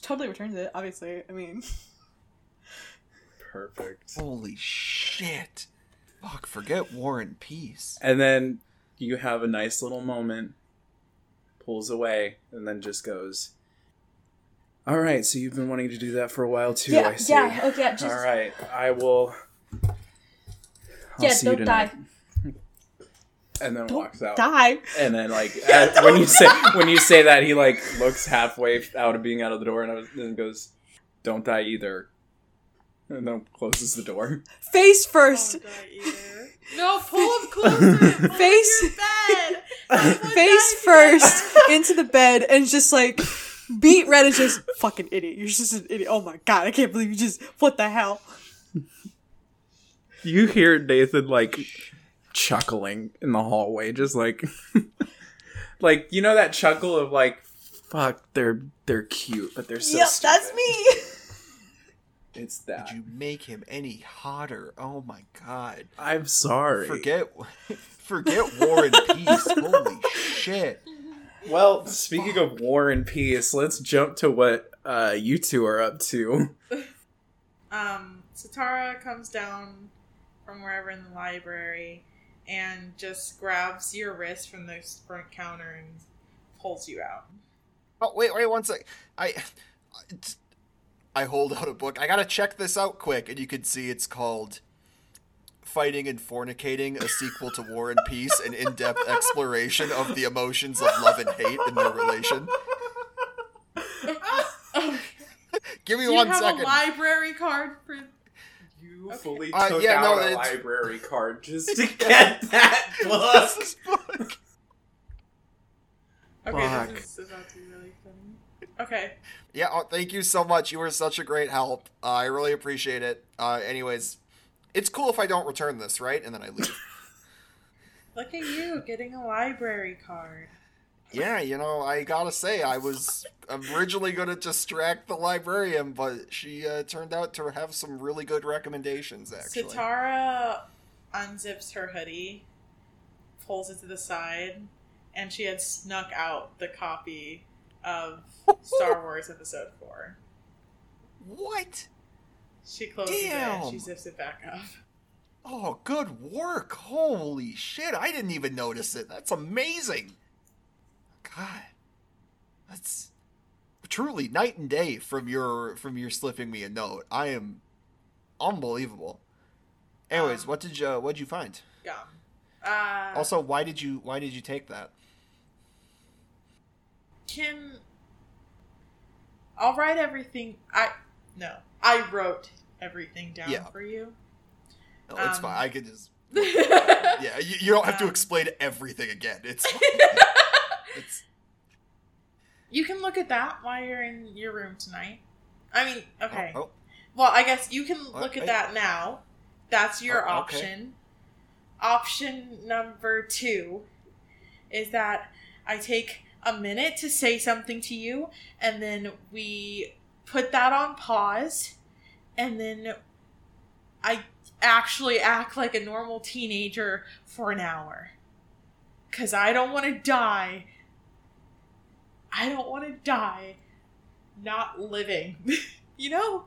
She totally returns it, obviously. I mean, perfect Holy shit. Fuck, forget War and Peace. and then you have a nice little moment pulls away and then just goes all right so you've been wanting to do that for a while too i see oh, yeah, okay, just all right i will I'll yeah, see don't die. Tonight. and then walks out Die. And then like [laughs] at- when you say when you say that, he like looks halfway out of being out of the door and then goes, "Don't die either," and then closes the door. Face first. Don't die either. No, [laughs] pull him closer. Pull [laughs] Face- in your bed. Face first into the bed and just like beat red is just fucking idiot. You're just an idiot. Oh my god, I can't believe you just what the hell? You hear Nathan like chuckling in the hallway, just like [laughs] like you know that chuckle of like, "Fuck, they're they're cute, but they're so yep, stupid." that's me. [laughs] It's that. Did you make him any hotter? Oh my god. I'm sorry. Forget [laughs] forget War and Peace. Holy shit. Well, speaking of war and peace, let's jump to what uh, you two are up to. um, Sitara comes down from wherever in the library and just grabs your wrist from the front counter and pulls you out. Oh wait, wait one sec. I it's- I hold out a book. I gotta check this out quick, and you can see it's called Fighting and Fornicating, a sequel to War and Peace, an in-depth exploration of the emotions of love and hate in their relation. [laughs] Give me Do you have a library card for? You Okay. fully Uh, took yeah, no, out a it's- library card [laughs] just to get that [laughs] book. This book. Okay, Fuck. this is about to be really funny. Okay, Yeah, oh, thank you so much. You were such a great help. Uh, I really appreciate it. Uh, anyways, it's cool if I don't return this, right? And then I leave. [laughs] look at you getting a library card. Yeah, you know, I gotta say, I was originally gonna distract the librarian, but she uh, turned out to have some really good recommendations, actually. Sitara unzips her hoodie, pulls it to the side, and she had snuck out the copy of Star [laughs] Wars Episode 4. What? She closes it and she zips it back up. Oh, good work! Holy shit! I didn't even notice it. That's amazing. God, that's truly night and day from your from your slipping me a note. I am unbelievable. Anyways, Um, what did you what did you find? Yeah. Uh, Also, why did you why did you take that? can. I'll write everything. I no, I wrote everything down Yeah. for you. No, it's Um, fine. I could just. [laughs] yeah. You, you don't have to Um, explain everything again. It's. [laughs] it's You can look at that while you're in your room tonight. I mean, okay. Oh, oh, Well, I guess you can look at that now. That's your Oh, okay. option. Option number two is that I take a minute to say something to you, and then we put that on pause, and then I actually act like a normal teenager for an hour. Because I don't want to die. I don't want to die not living. [laughs] you know?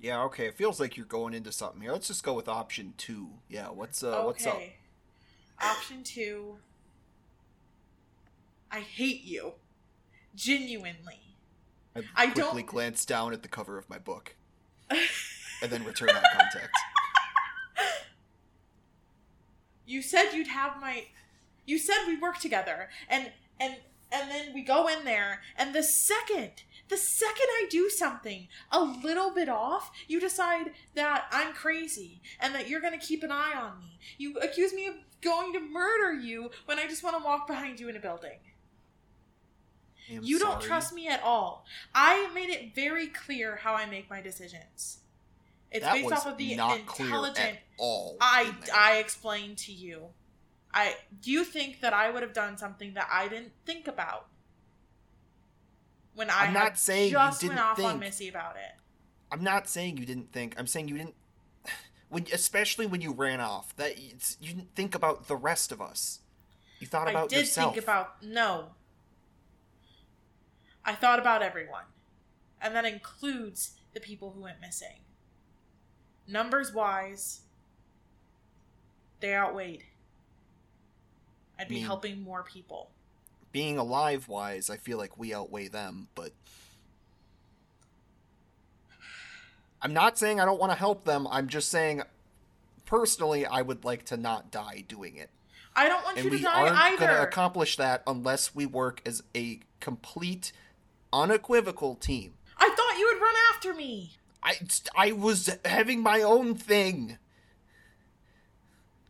yeah, okay. It feels like you're going into something here. Let's just go with option two. Yeah, what's uh, what's up? Option two. I hate you. Genuinely. I I quickly don't- glance down at the cover of my book [laughs] and then return eye contact. you said you'd have my you said we'd work together and and then we go in there and the second the second i do something a little bit off you decide that i'm crazy and that you're going to keep an eye on me you accuse me of going to murder you when i just want to walk behind you in a building I'm you don't trust me at all i made it very clear how i make my decisions it's that based was off of the not clear intelligent at all. I. I explained to you. I do you think that I would have done something that I didn't think about when I I'm not saying you just didn't went off on. Missy about it. I'm not saying you didn't think. I'm saying you didn't. [sighs] When, especially when you ran off, that you didn't think about the rest of us. You thought about I did yourself. think about no. I thought about everyone, and that includes the people who went missing. Numbers wise, they outweighed. I'd be mean- helping more people. being alive wise. I feel like we outweigh them, but I'm not saying I don't want to help them. I'm just saying, personally, I would like to not die doing it. I don't want and you to we die aren't either. going to accomplish that unless we work as a complete, unequivocal team. I thought you would run after me. I I was having my own thing.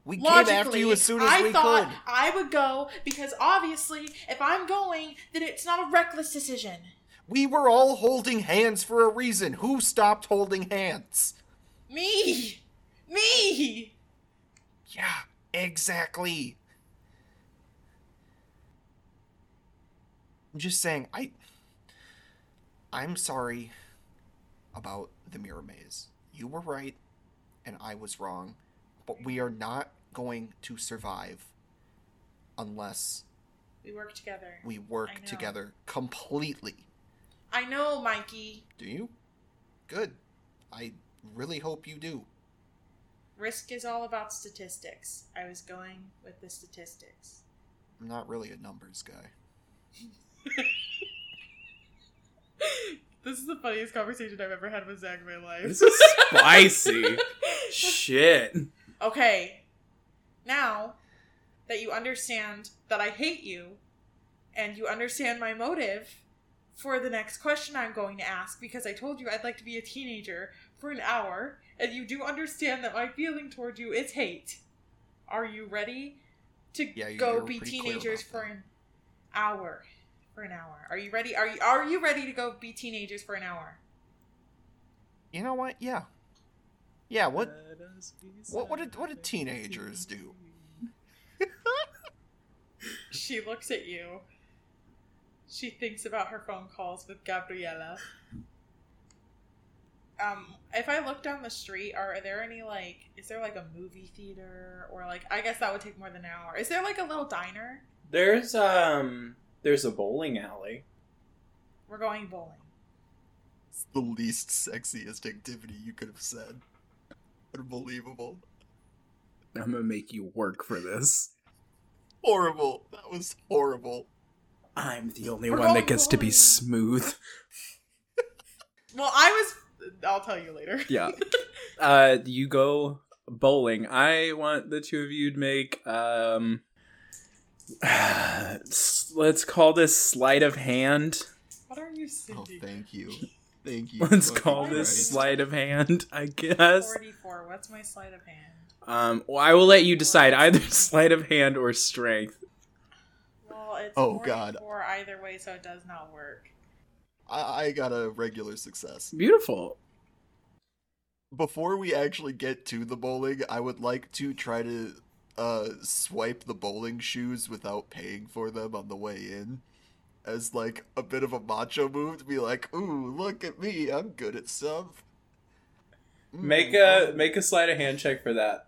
We came Logically, after you as soon as I we thought could. I would go because obviously, if I'm going, then it's not a reckless decision. We were all holding hands for a reason. Who stopped holding hands? Me, me. Yeah, exactly. I'm just saying, I. I'm sorry about the mirror maze. You were right, and I was wrong. But we are not going to survive unless We work together. we work together completely. I know, Mikey. Do you? Good. I really hope you do. Risk is all about statistics. I was going with the statistics. I'm not really a numbers guy. [laughs] This is the funniest conversation I've ever had with Zach in my life. This is spicy. [laughs] Shit. Okay, now that you understand that I hate you, and you understand my motive for the next question I'm going to ask, because I told you I'd like to be a teenager for an hour, and you do understand that my feeling toward you is hate. Are you ready to Yeah, you- go be teenagers for an hour? For an hour. Are you ready? Are you are you ready to go be teenagers for an hour? You know what? Yeah. Yeah, what what what did what did teenagers do? [laughs] She looks at you. She thinks about her phone calls with Gabriella. Um, if I look down the street, are there any like is there like a movie theater or like I guess that would take more than an hour. Is there like a little diner? There's um there's a bowling alley. We're going bowling. It's the least sexiest activity you could have said. Unbelievable. I'm gonna make you work for this. Horrible. That was horrible. I'm the only We're one that gets to be smooth. [laughs] Well, I was I'll tell you later. Yeah. [laughs] Uh you go bowling. I want the two of you to make um [sighs] Let's call this sleight of hand. What are you Oh, thank you. Thank you. Let's fucking call Christ. this sleight of hand, I guess. 44. What's my sleight of hand? Um, well, I will let you decide either [laughs] sleight of hand or strength. Well, it's Oh, god, or either way, so it does not work. I, I got a regular success. Beautiful. Before we actually get to the bowling, I would like to try to uh, swipe the bowling shoes without paying for them on the way in. As like a bit of a macho move to be like, ooh, look at me, I'm good at stuff. Mm, Make a make a sleight of hand check for that.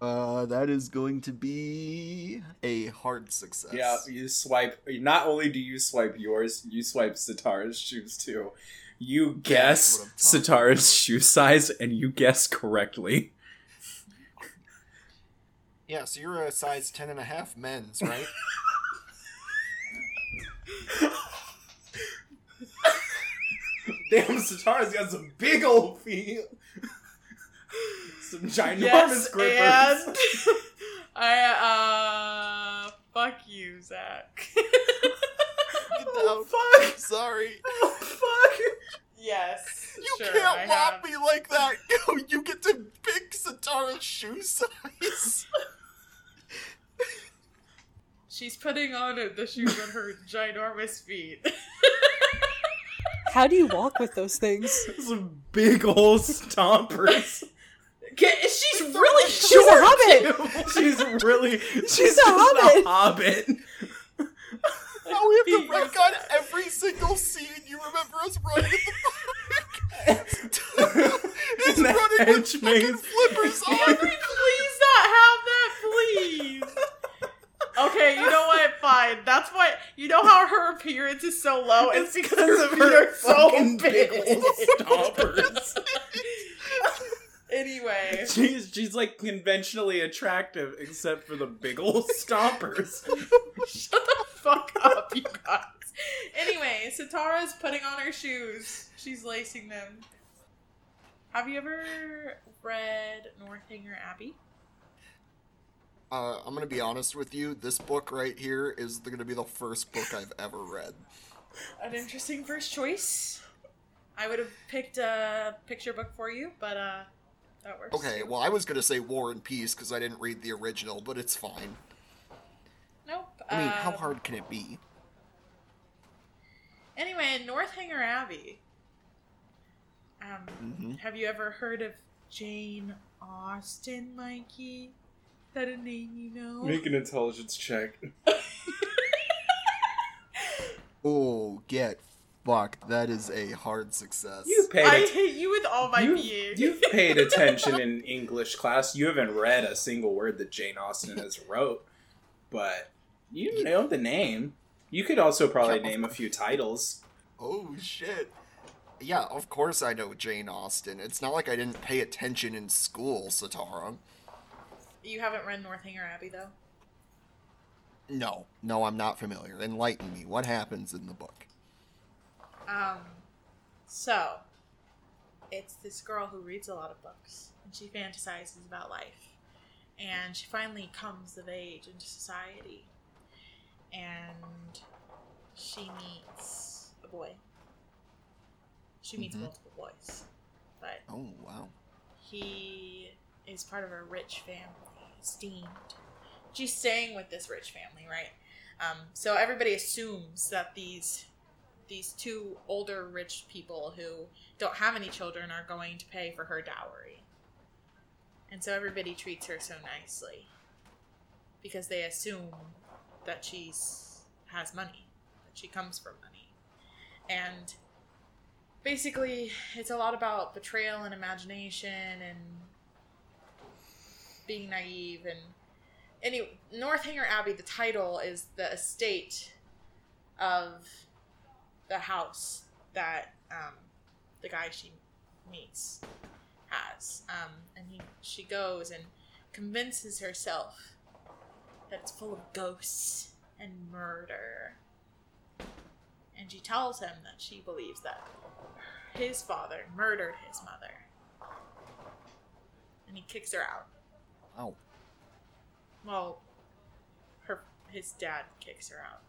Uh, that is going to be a hard success. Yeah, you swipe. Not only do you swipe yours, you swipe Sitara's shoes too. You guess what Sitara's about. shoe size, and you guess correctly. Yeah, so you're a size 10 and a half men's, right? [laughs] Damn, Sitara's got some big old feet. some ginormous yes, grippers. and [laughs] I uh fuck you, Zach. [laughs] oh, fuck! Sorry. Oh fuck! yes, You sure, can't I mock have. me like that! Yo, [laughs] you get to pick Sitara's shoe size! She's putting on the shoes on her [laughs] ginormous feet. How do you walk with those things? Some big old stompers. She's really short. She's a hobbit. she's really she's a just hobbit. A hobbit. Now we have to Feet. rank on [laughs] every single scene you remember us running in the park! [laughs] it's running with fucking maze. flippers on! we please not have that, please? Okay, you know what? [laughs] Fine. That's why. You know how her appearance is so low? It's because of her are so fucking big. [laughs] stompers. anyway, She's she's like conventionally attractive except for the big old [laughs] stompers. shut the fuck up, you guys. Anyway, Sitara's putting on her shoes. She's lacing them. Have you ever read Northanger Abbey? Uh, I'm gonna be honest with you, this book right here is gonna be the first book I've ever read. An interesting first choice. I would have picked a picture book for you, but uh, that works. Okay, well, I was gonna say War and Peace because I didn't read the original, but it's fine. Nope. I mean, how um, hard can it be? Anyway, Northanger Abbey. Um, Mhm. have you ever heard of Jane Austen, Mikey? Is that a name you know? Make an intelligence check. [laughs] Oh, get fucked. That is a hard success. You paid I it. hate you with all my you, being. You've paid [laughs] attention in English class. You haven't read a single word that Jane Austen has wrote, but you know the name. You could also probably name a few titles. Oh shit. Yeah, of course I know Jane Austen. It's not like I didn't pay attention in school, Sitara. You haven't read Northanger Abbey though. No, no, I'm not familiar. Enlighten me. What happens in the book? Um, so it's this girl who reads a lot of books and she fantasizes about life, and she finally comes of age into society, and she meets a boy. She meets Mhm. multiple boys, but Oh, wow. he is part of a rich family, esteemed. She's staying with this rich family, right? Um, so everybody assumes that these these two older rich people who don't have any children are going to pay for her dowry. And so everybody treats her so nicely because they assume that she's has money, that she comes from money. And basically it's a lot about betrayal and imagination and being naive and any Northanger Abbey the title is the estate of the house that um, the guy she meets has um, and he she goes and convinces herself that it's full of ghosts and murder and she tells him that she believes that his father murdered his mother. And he kicks her out. Wow. well, her his dad kicks her out,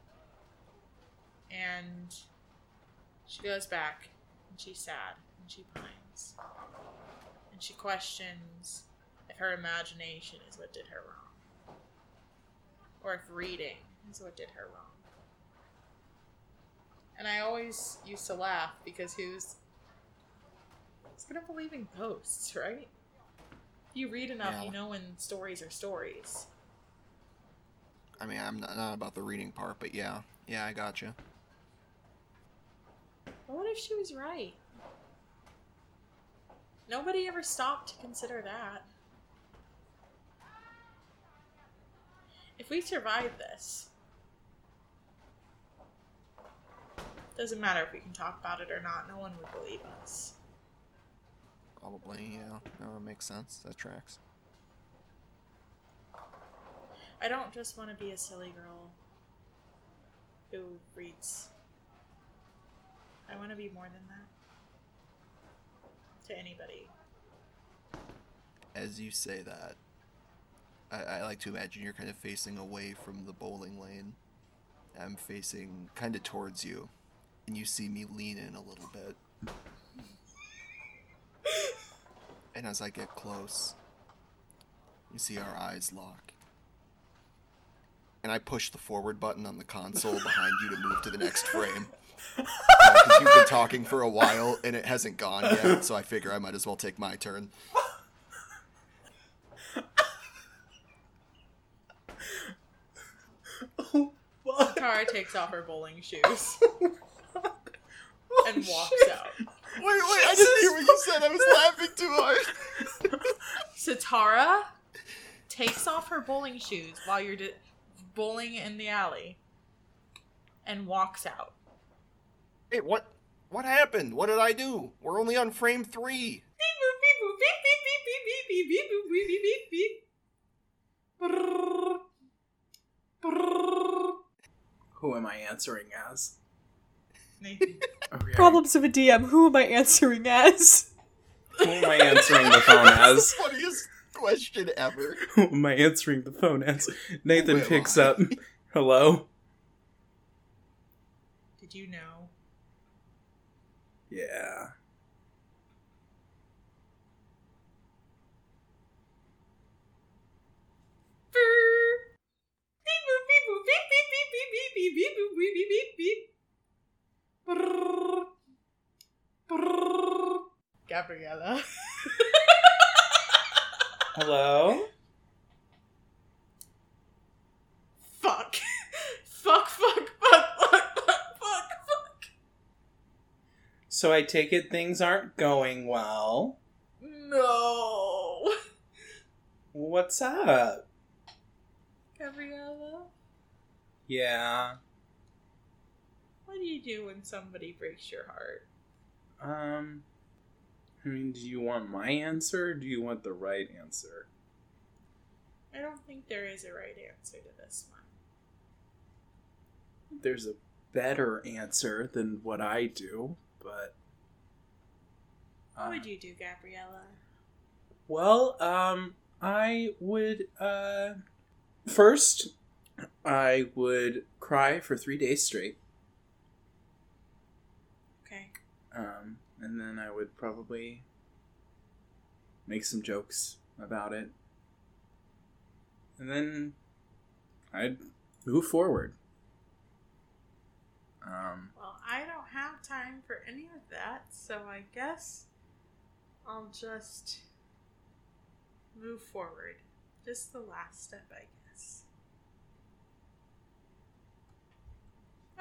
and she goes back, and she's sad, and she pines, and she questions if her imagination is what did her wrong, or if reading is what did her wrong. And I always used to laugh because who's who's gonna believe in ghosts, [laughs] right? You read enough, Yeah. you know when stories are stories. I mean, I'm not, not about the reading part, but yeah, yeah, I got you. What if she was right? Nobody ever stopped to consider that. If we survive this, doesn't matter if we can talk about it or not, no one would believe us. Probably, yeah. No, that makes sense. That tracks. I don't just want to be a silly girl who reads. I want to be more than that. To anybody. As you say that, I, I like to imagine you're kind of facing away from the bowling lane. I'm facing kind of towards you, and you see me lean in a little bit. And as I get close, you see our eyes lock. And I push the forward button on the console behind you to move to the next frame. Uh, because you've been talking for a while and it hasn't gone yet, so I figure I might as well take my turn. [laughs] Tara takes off her bowling shoes [laughs] and walks out. Wait, wait, I didn't hear what you said. I was laughing too hard. Sitara takes off her bowling shoes while you're di- bowling in the alley and walks out. Hey, what? What happened? What did I do? We're only on frame three. Who am I answering as? Nathan. Okay. Problems of a DM. Who am I answering as? Who am I answering the phone That's as? the funniest question ever. Who am I answering the phone as? Nathan Who picks I? up. Hello? Did you know? Yeah. Gabriella. Hello? Fuck. Fuck, fuck, fuck, fuck, fuck, fuck, fuck. So I take it things aren't going well. No. What's up? Gabriella, Yeah. What do you do when somebody breaks your heart? Um. I mean, do you want my answer or do you want the right answer? I don't think there is a right answer to this one. There's a better answer than what I do, but. What uh, would you do, Gabriella? Well, um, I would, uh, first, I would cry for three days straight. Okay. Um, and then I would probably make some jokes about it. And then I'd move forward. Um, Well, I don't have time for any of that, so I guess I'll just move forward. Just the last step, I guess.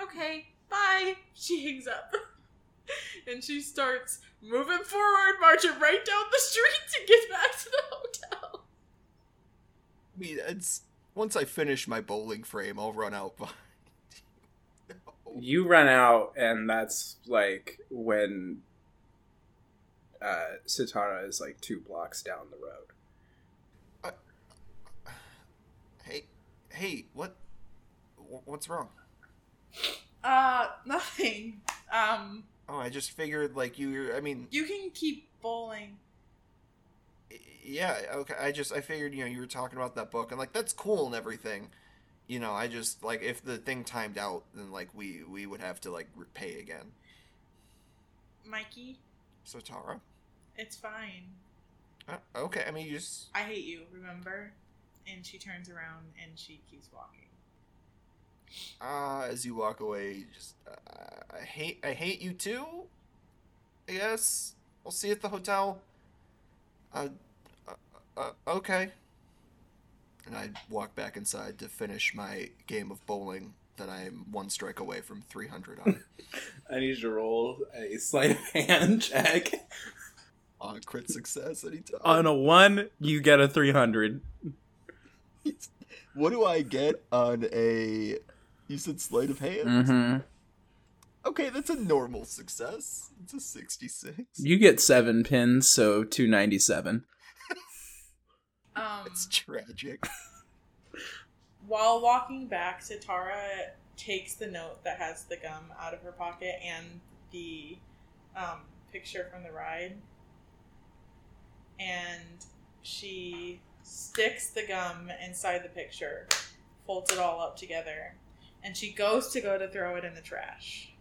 Okay, bye. [laughs] She hangs up. [laughs] and she starts moving forward, marching right down the street to get back to the hotel. I mean, it's once I finish my bowling frame, I'll run out behind. No. you run out, and that's like when uh, Sitara is like two blocks down the road. Hey, hey, what? What's wrong? Uh, [laughs] nothing. Um, Oh, I just figured like you. I mean, you can keep bowling. yeah, okay. I just I figured you know you were talking about that book and like that's cool and everything. You know, I just like if the thing timed out, then like we we would have to like repay again. Mikey, So Tara, it's fine. uh, okay. I mean, you just I hate you, remember? And she turns around and she keeps walking. Uh, as you walk away, just uh, I hate I hate you too. I guess we'll see you at the hotel. Uh, uh, uh okay. And I walk back inside to finish my game of bowling that I'm one strike away from 300 on. [laughs] I need you to roll a sleight of hand check. on crit success anytime. On a one, you get a 300. [laughs] what do I get on a? You said sleight of hand. Mm-hmm. Okay, that's a normal success. It's a sixty-six. You get seven pins, so 297. [laughs] Um, It's tragic. [laughs] while walking back, Sitara takes the note that has the gum out of her pocket and the um, picture from the ride, and she sticks the gum inside the picture, folds it all up together, and she goes to go to throw it in the trash.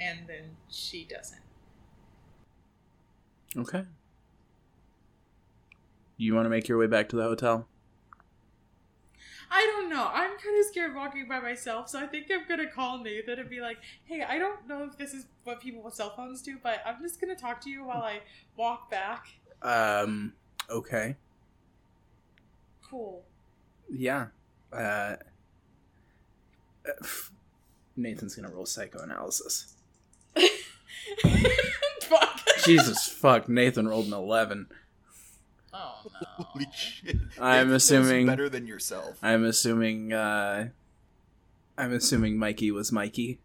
And then she doesn't. Okay. You want to make your way back to the hotel? I don't know. I'm kind of scared walking by myself, so I think I'm gonna call Nathan and be like, "Hey, I don't know if this is what people with cell phones do, but I'm just gonna talk to you while I walk back." Um, okay. Cool. Yeah. Uh, [sighs] Nathan's gonna roll psychoanalysis. [laughs] Fuck. Jesus fuck, Nathan rolled an 11. Oh no. Holy shit! I'm Nathan assuming- better than yourself. I'm assuming, uh, I'm assuming Mikey was Mikey,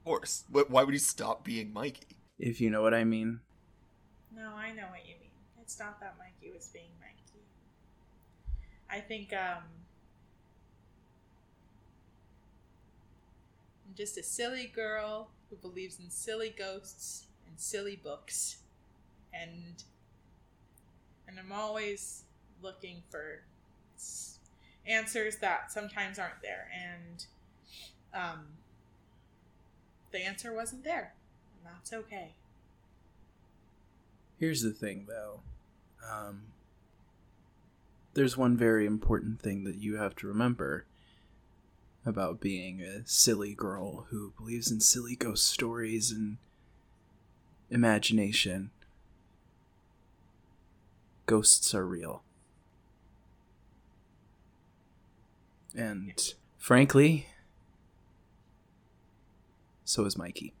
Of course. Wh- Why would he stop being Mikey? if you know what I mean. No, I know what you mean. It's not that Mikey was being Mikey. I think um Just a silly girl who believes in silly ghosts and silly books. And and I'm always looking for answers that sometimes aren't there and um the answer wasn't there. And that's okay. Here's the thing, though. Um, there's one very important thing that you have to remember about being a silly girl who believes in silly ghost stories and imagination. Ghosts are real. And frankly, so is Mikey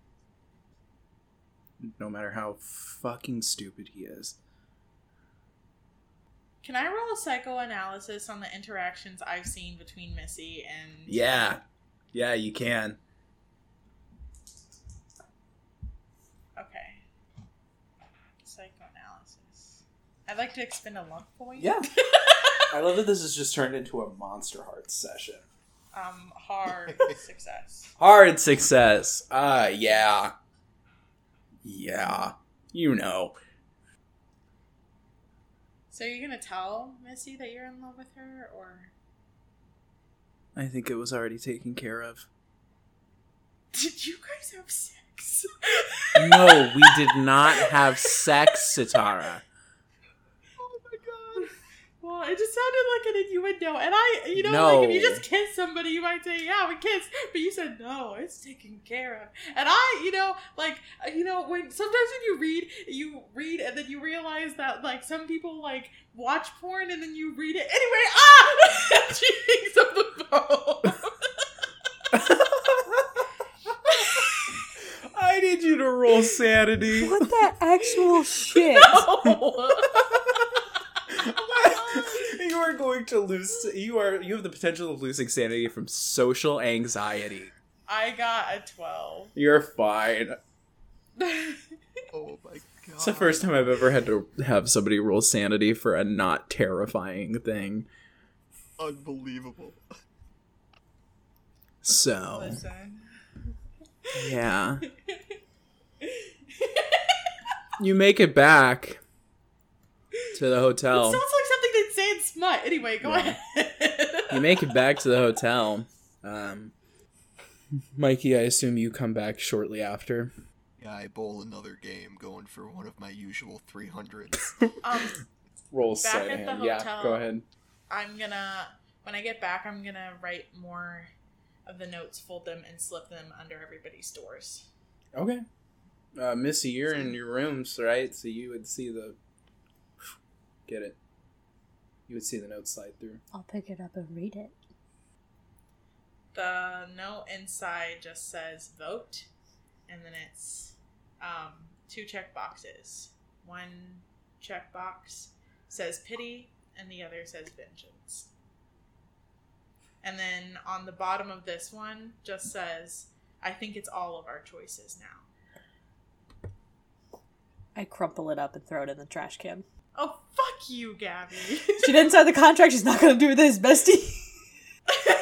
no matter how fucking stupid he is. Can I roll a psychoanalysis on the interactions I've seen between Missy and Yeah. Yeah, you can. Okay. Psychoanalysis. I'd like to expend a luck point. Yeah. [laughs] I love that this has just turned into a Monster Hearts session. um, hard [laughs] success. Hard success. Ah, yeah. Yeah. You know. So you're gonna tell Missy that you're in love with her, or I think it was already taken care of. [laughs] did you guys have sex? No, we did not [laughs] have sex, Sitara. My god! Well, it just sounded like an innuendo, and I, you know, No. like if you just kiss somebody, you might say, "Yeah, we kissed," but you said, "No, it's taken care of." And I, you know, like uh, you know, when sometimes when you read, you read, and then you realize that like some people like watch porn, and then you read it anyway. Ah, [laughs] she hangs up the phone. [laughs] I need you to roll sanity. What the actual [laughs] shit? No. You are going to lose you are you have the potential of losing sanity from social anxiety. I got a twelve. You're fine. Oh my god! It's the first time I've ever had to have somebody roll sanity for a not terrifying thing. Unbelievable. So, Listen. yeah. [laughs] you make it back to the It hotel. sounds like something they'd say in Smut. Anyway, go Yeah. ahead. You make it back to the hotel. [laughs] Um, Mikey, I assume you come back shortly after. Yeah, I bowl another game, going for one of my usual 300s. [laughs] um, Roll Back sleight of at the hand. Yeah, go ahead. I'm gonna when I get back, I'm gonna write more of the notes, fold them, and slip them under everybody's doors. Okay. Uh, Missy, you're in your rooms, right? So you would see the. Get it. You would see the note slide through. I'll pick it up and read it. The note inside just says vote, and then it's um, two check boxes. One check box says pity, and the other says vengeance. And then on the bottom of this one just says, I think it's all of our choices now. I crumple it up and throw it in the trash can. Oh, fuck you, Gabbi. [laughs] She didn't sign the contract. She's not gonna do this, bestie. [laughs]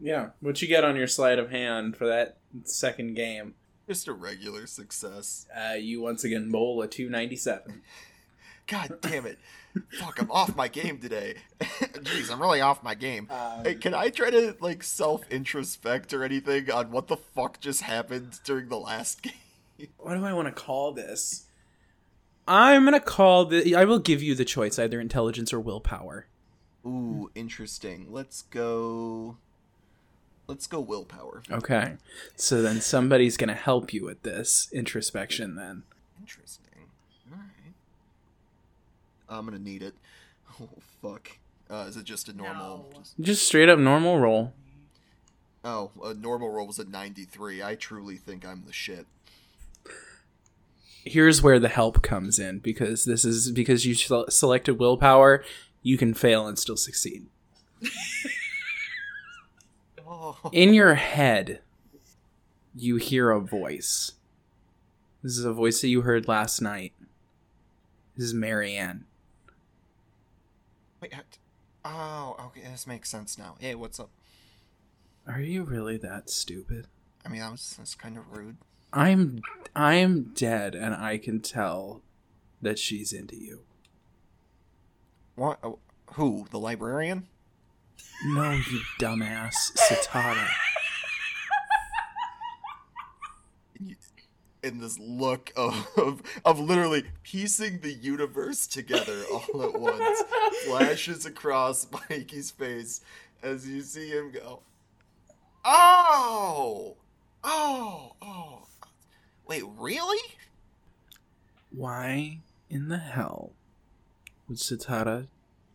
Yeah. What you get on your sleight of hand for that second game? Just a regular success. Uh, you once again bowl a 297. [laughs] God damn it. Fuck, I'm off my game today. Jeez, I'm really off my game. Um, Hey, can I try to, like, self introspect or anything on what the fuck just happened during the last game? what do I want to call this? I'm gonna call the. I will give you the choice, either intelligence or willpower. Ooh, interesting. Let's go. Let's go willpower. Okay. So then somebody's gonna help you with this introspection. Then. Interesting. Alright. I'm gonna need it. [laughs] Oh, fuck. Uh, is it just a normal? No. just- Just straight up normal roll. Oh, a normal roll was a 93. I truly think I'm the shit. Here's where the help comes in because this is because you sel- selected willpower. You can fail and still succeed. Oh. [laughs] In your head, you hear a voice. This is a voice that you heard last night. This is Marianne. Wait, what? oh, okay, this makes sense now. Hey, what's up? Are you really that stupid? I mean, that was that's kind of rude. I'm I'm dead and I can tell that she's into you. What? Oh, uh, who? The librarian? No, you dumbass Sitara. In this look of, of of literally piecing the universe together all at once, flashes across Mikey's face as you see him go. Oh, oh, oh. Wait, really? Why in the hell would Sitara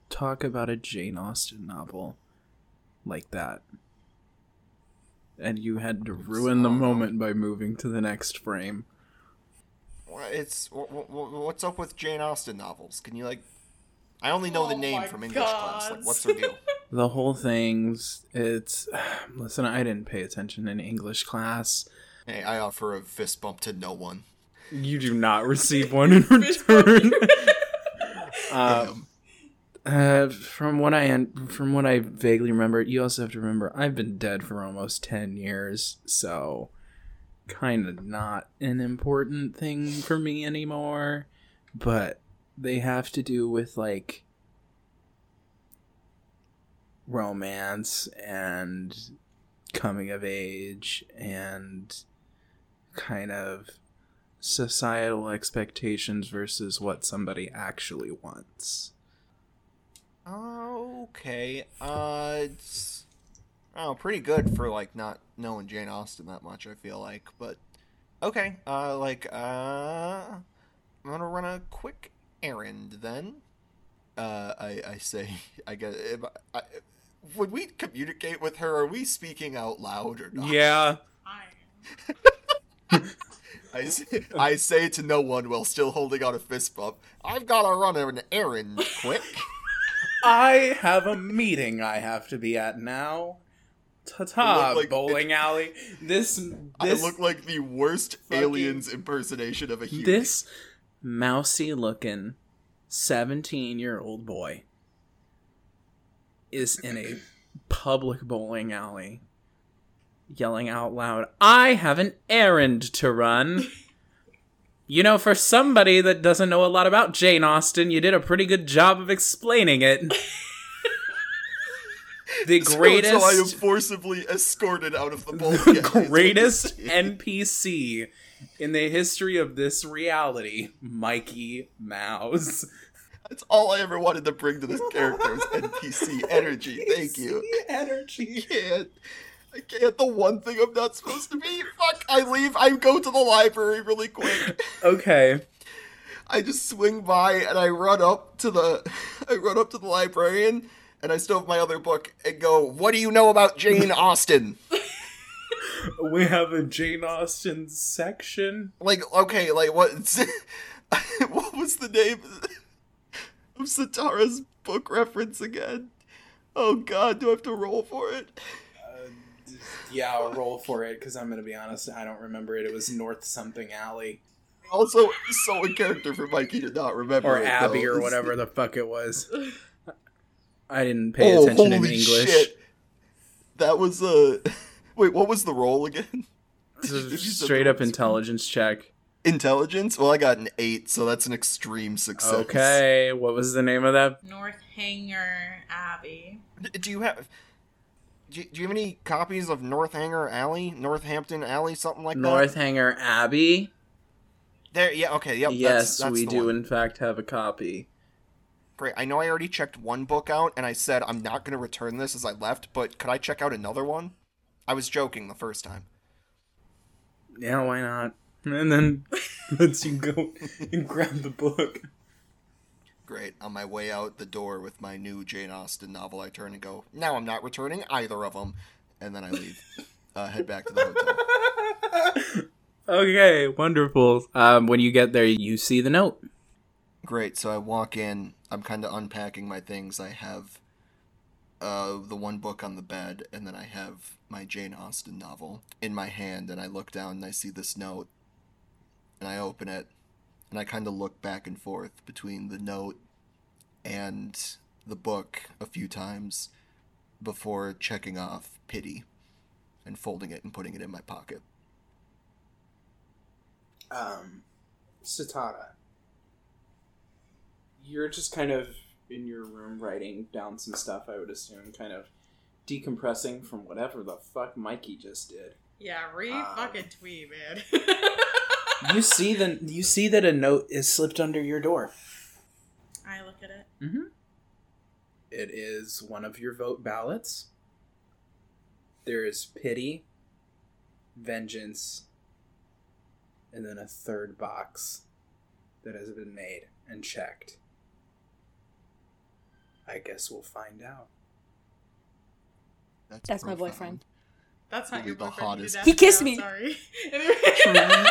talk about a Jane Austen novel like that? And you had to ruin the I don't know. moment by moving to the next frame. It's wh- wh- wh- what's up with Jane Austen novels? Can you like? I only know the Oh name from English class. Like, what's the deal? [laughs] The whole thing's it's [sighs] listen, I didn't pay attention in English class. Hey, I offer a fist bump to no one. You do not receive one in [laughs] return. [laughs] um, uh, from what I from what I vaguely remember, you also have to remember I've been dead for almost ten years, so kind of not an important thing for me anymore. But they have to do with like romance and coming of age and kind of societal expectations versus what somebody actually wants. Okay. Uh, it's oh pretty good for like not knowing Jane Austen that much. I feel like, but okay. Uh, like uh, I'm gonna run a quick errand then. Uh, I I say [laughs] I guess if I, I, when we communicate with her, are we speaking out loud or not? Yeah. [laughs] I [laughs] I say, I say to no one while still holding out a fist bump. I've gotta run an errand quick. I have a meeting I have to be at now. Ta ta, like- bowling alley. This I this look like the worst fucking- aliens impersonation of a human. this mousy looking 17 year old boy is in a public bowling alley yelling out loud, I have an errand to run. [laughs] You know, for somebody that doesn't know a lot about Jane Austen, you did a pretty good job of explaining it. [laughs] the greatest, So, I am forcibly escorted out of the again. [laughs] the greatest NPC in the history of this reality, Mikey Mouse. That's all I ever wanted to bring to this character was NPC energy. Thank you. Energy. can't. I can't. The one thing I'm not supposed to be. Fuck. I leave. I go to the library really quick. Okay. I just swing by and I run up to the. I run up to the librarian and I stove my other book and go. What do you know about Jane [laughs] Austen? We have a Jane Austen section. like, okay, like what? [laughs] what was the name of Sitara's book reference again? Oh God, do I have to roll for it? Yeah, I'll roll for it because I'm going to be honest, I don't remember it. It was North something Alley. Also, so a character for Mikey to not remember Or it, Abby though. or whatever the fuck it was. [laughs] I didn't pay Oh, attention in holy English. shit! That was uh [laughs] Wait, what was the roll again? This is [laughs] Did you say straight up roll? intelligence check. Intelligence? Well, I got an eight, so that's an extreme success. Okay, what was the name of that? North Hanger Abbey. D- Do you have? Do you, do you have any copies of Northanger Alley, Northampton Alley, something like that? Northanger Abbey? There, yeah, okay, yep. yes, that's, that's we the do one. in fact have a copy. Great. I know I already checked one book out, and I said I'm not going to return this as I left, but could I check out another one? I was joking the first time. Yeah, why not? And then [laughs] lets you go and grab the book. Great. On my way out the door with my new Jane Austen novel, I turn and go, now I'm not returning either of them. And then I leave. [laughs] uh, head back to the hotel. Okay, wonderful. Um, when you get there, you see the note. Great. So I walk in. I'm kind of unpacking my things. I have uh, the one book on the bed, and then I have my Jane Austen novel in my hand. And I look down and I see this note, and I open it, and I kind of look back and forth between the note and the book a few times before checking off pity and folding it and putting it in my pocket. um, Sitara, you're just kind of in your room writing down some stuff, I would assume, kind of decompressing from whatever the fuck Mikey just did. Yeah, re Um, fucking tweet, man. [laughs] You see the you see that a note is slipped under your door. I look at it. Mm-hmm. It is one of your vote ballots. There is pity, vengeance, and then a third box that has been made and checked. I guess we'll find out. That's my boyfriend. That's not Really your the boyfriend. you hottest. He kissed me. Sorry. [laughs] [laughs]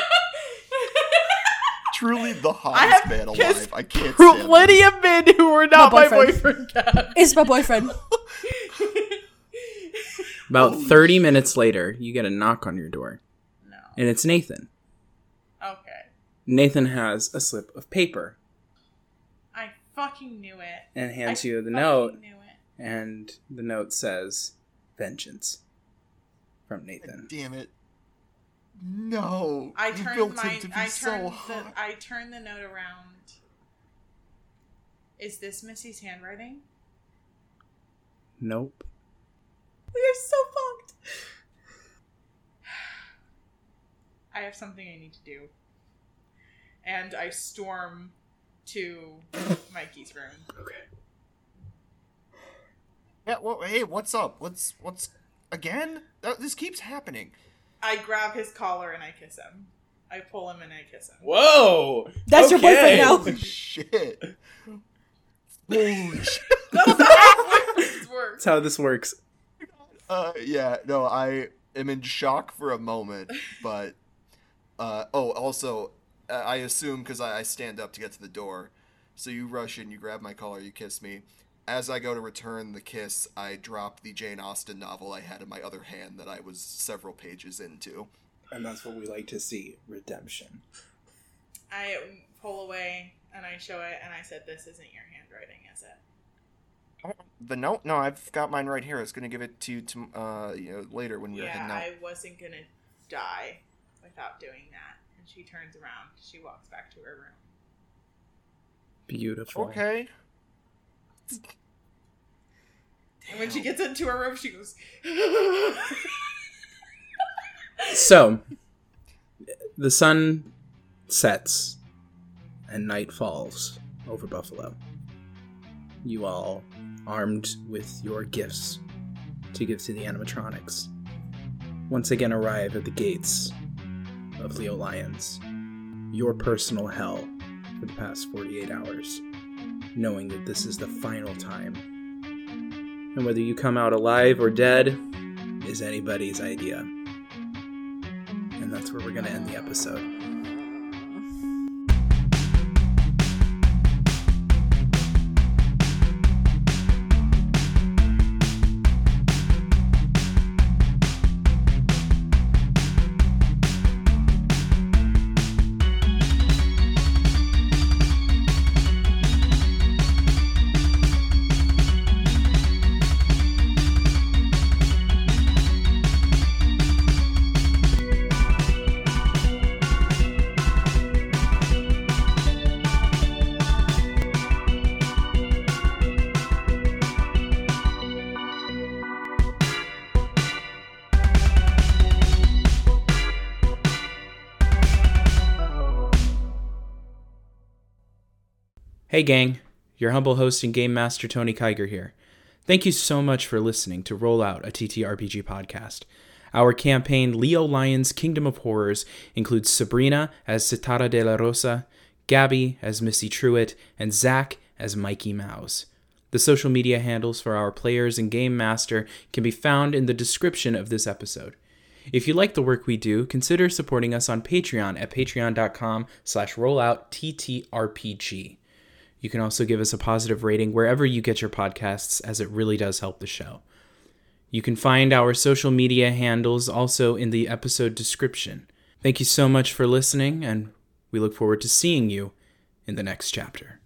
Truly, truly the hottest man alive. I can't stand him. plenty of men who were not my boyfriend. boyfriend. Gab. [laughs] It's my boyfriend. [laughs] About Holy 30 minutes later, you get a knock on your door, no. and it's Nathan. Okay. Nathan has a slip of paper I fucking knew it. and hands I you the note, Knew it. and the note says, Vengeance from Nathan. Damn it. No. I you turned built my. him to be I so turned the. hot. I turned the note around. Is this Missy's handwriting? Nope. We are so fucked. [sighs] I have something I need to do. And I storm to [laughs] Mikey's room. Okay. Yeah, well, hey, what's up? What's what's again? This keeps happening. I grab his collar and I kiss him. I pull him and I kiss him. Whoa! That's your boyfriend now. Holy shit. Holy shit. [laughs] That's how boyfriends work. That's how this works. Uh, yeah, no, I am in shock for a moment, but uh, oh, also, uh, I assume because I, I stand up to get to the door, so you rush in, you grab my collar, you kiss me. As I go to return the kiss, I drop the Jane Austen novel I had in my other hand that I was several pages into. And that's what we like to see redemption. I pull away and I show it and I said, This isn't your handwriting, is it? The note? No, I've got mine right here. I was gonna give it to you to, uh, you know, later when we were yeah, heading out. I wasn't gonna die without doing that. And she turns around. She walks back to her room. Beautiful. Okay. And when she gets into her room, she goes. [laughs] So, the sun sets and night falls over Buffalo. You all, armed with your gifts to give to the animatronics, once again arrive at the gates of Leo Lions, your personal hell for the past 48 hours, knowing that this is the final time. And whether you come out alive or dead is anybody's idea. And that's where we're going to end the episode. Hey, gang. Your humble host and game master Tony Kiger here. Thank you so much for listening to Roll Out, a TTRPG podcast. Our campaign, Leo Lion's Kingdom of Horrors, includes Sabrina as Sitara de la Rosa, Gabbi as Missy Truitt, and Zach as Mikey Mouse. The social media handles for our players and game master can be found in the description of this episode. If you like the work we do, consider supporting us on Patreon at patreon.com slash rolloutttrpg. You can also give us a positive rating wherever you get your podcasts, as it really does help the show. You can find our social media handles also in the episode description. Thank you so much for listening, and we look forward to seeing you in the next chapter.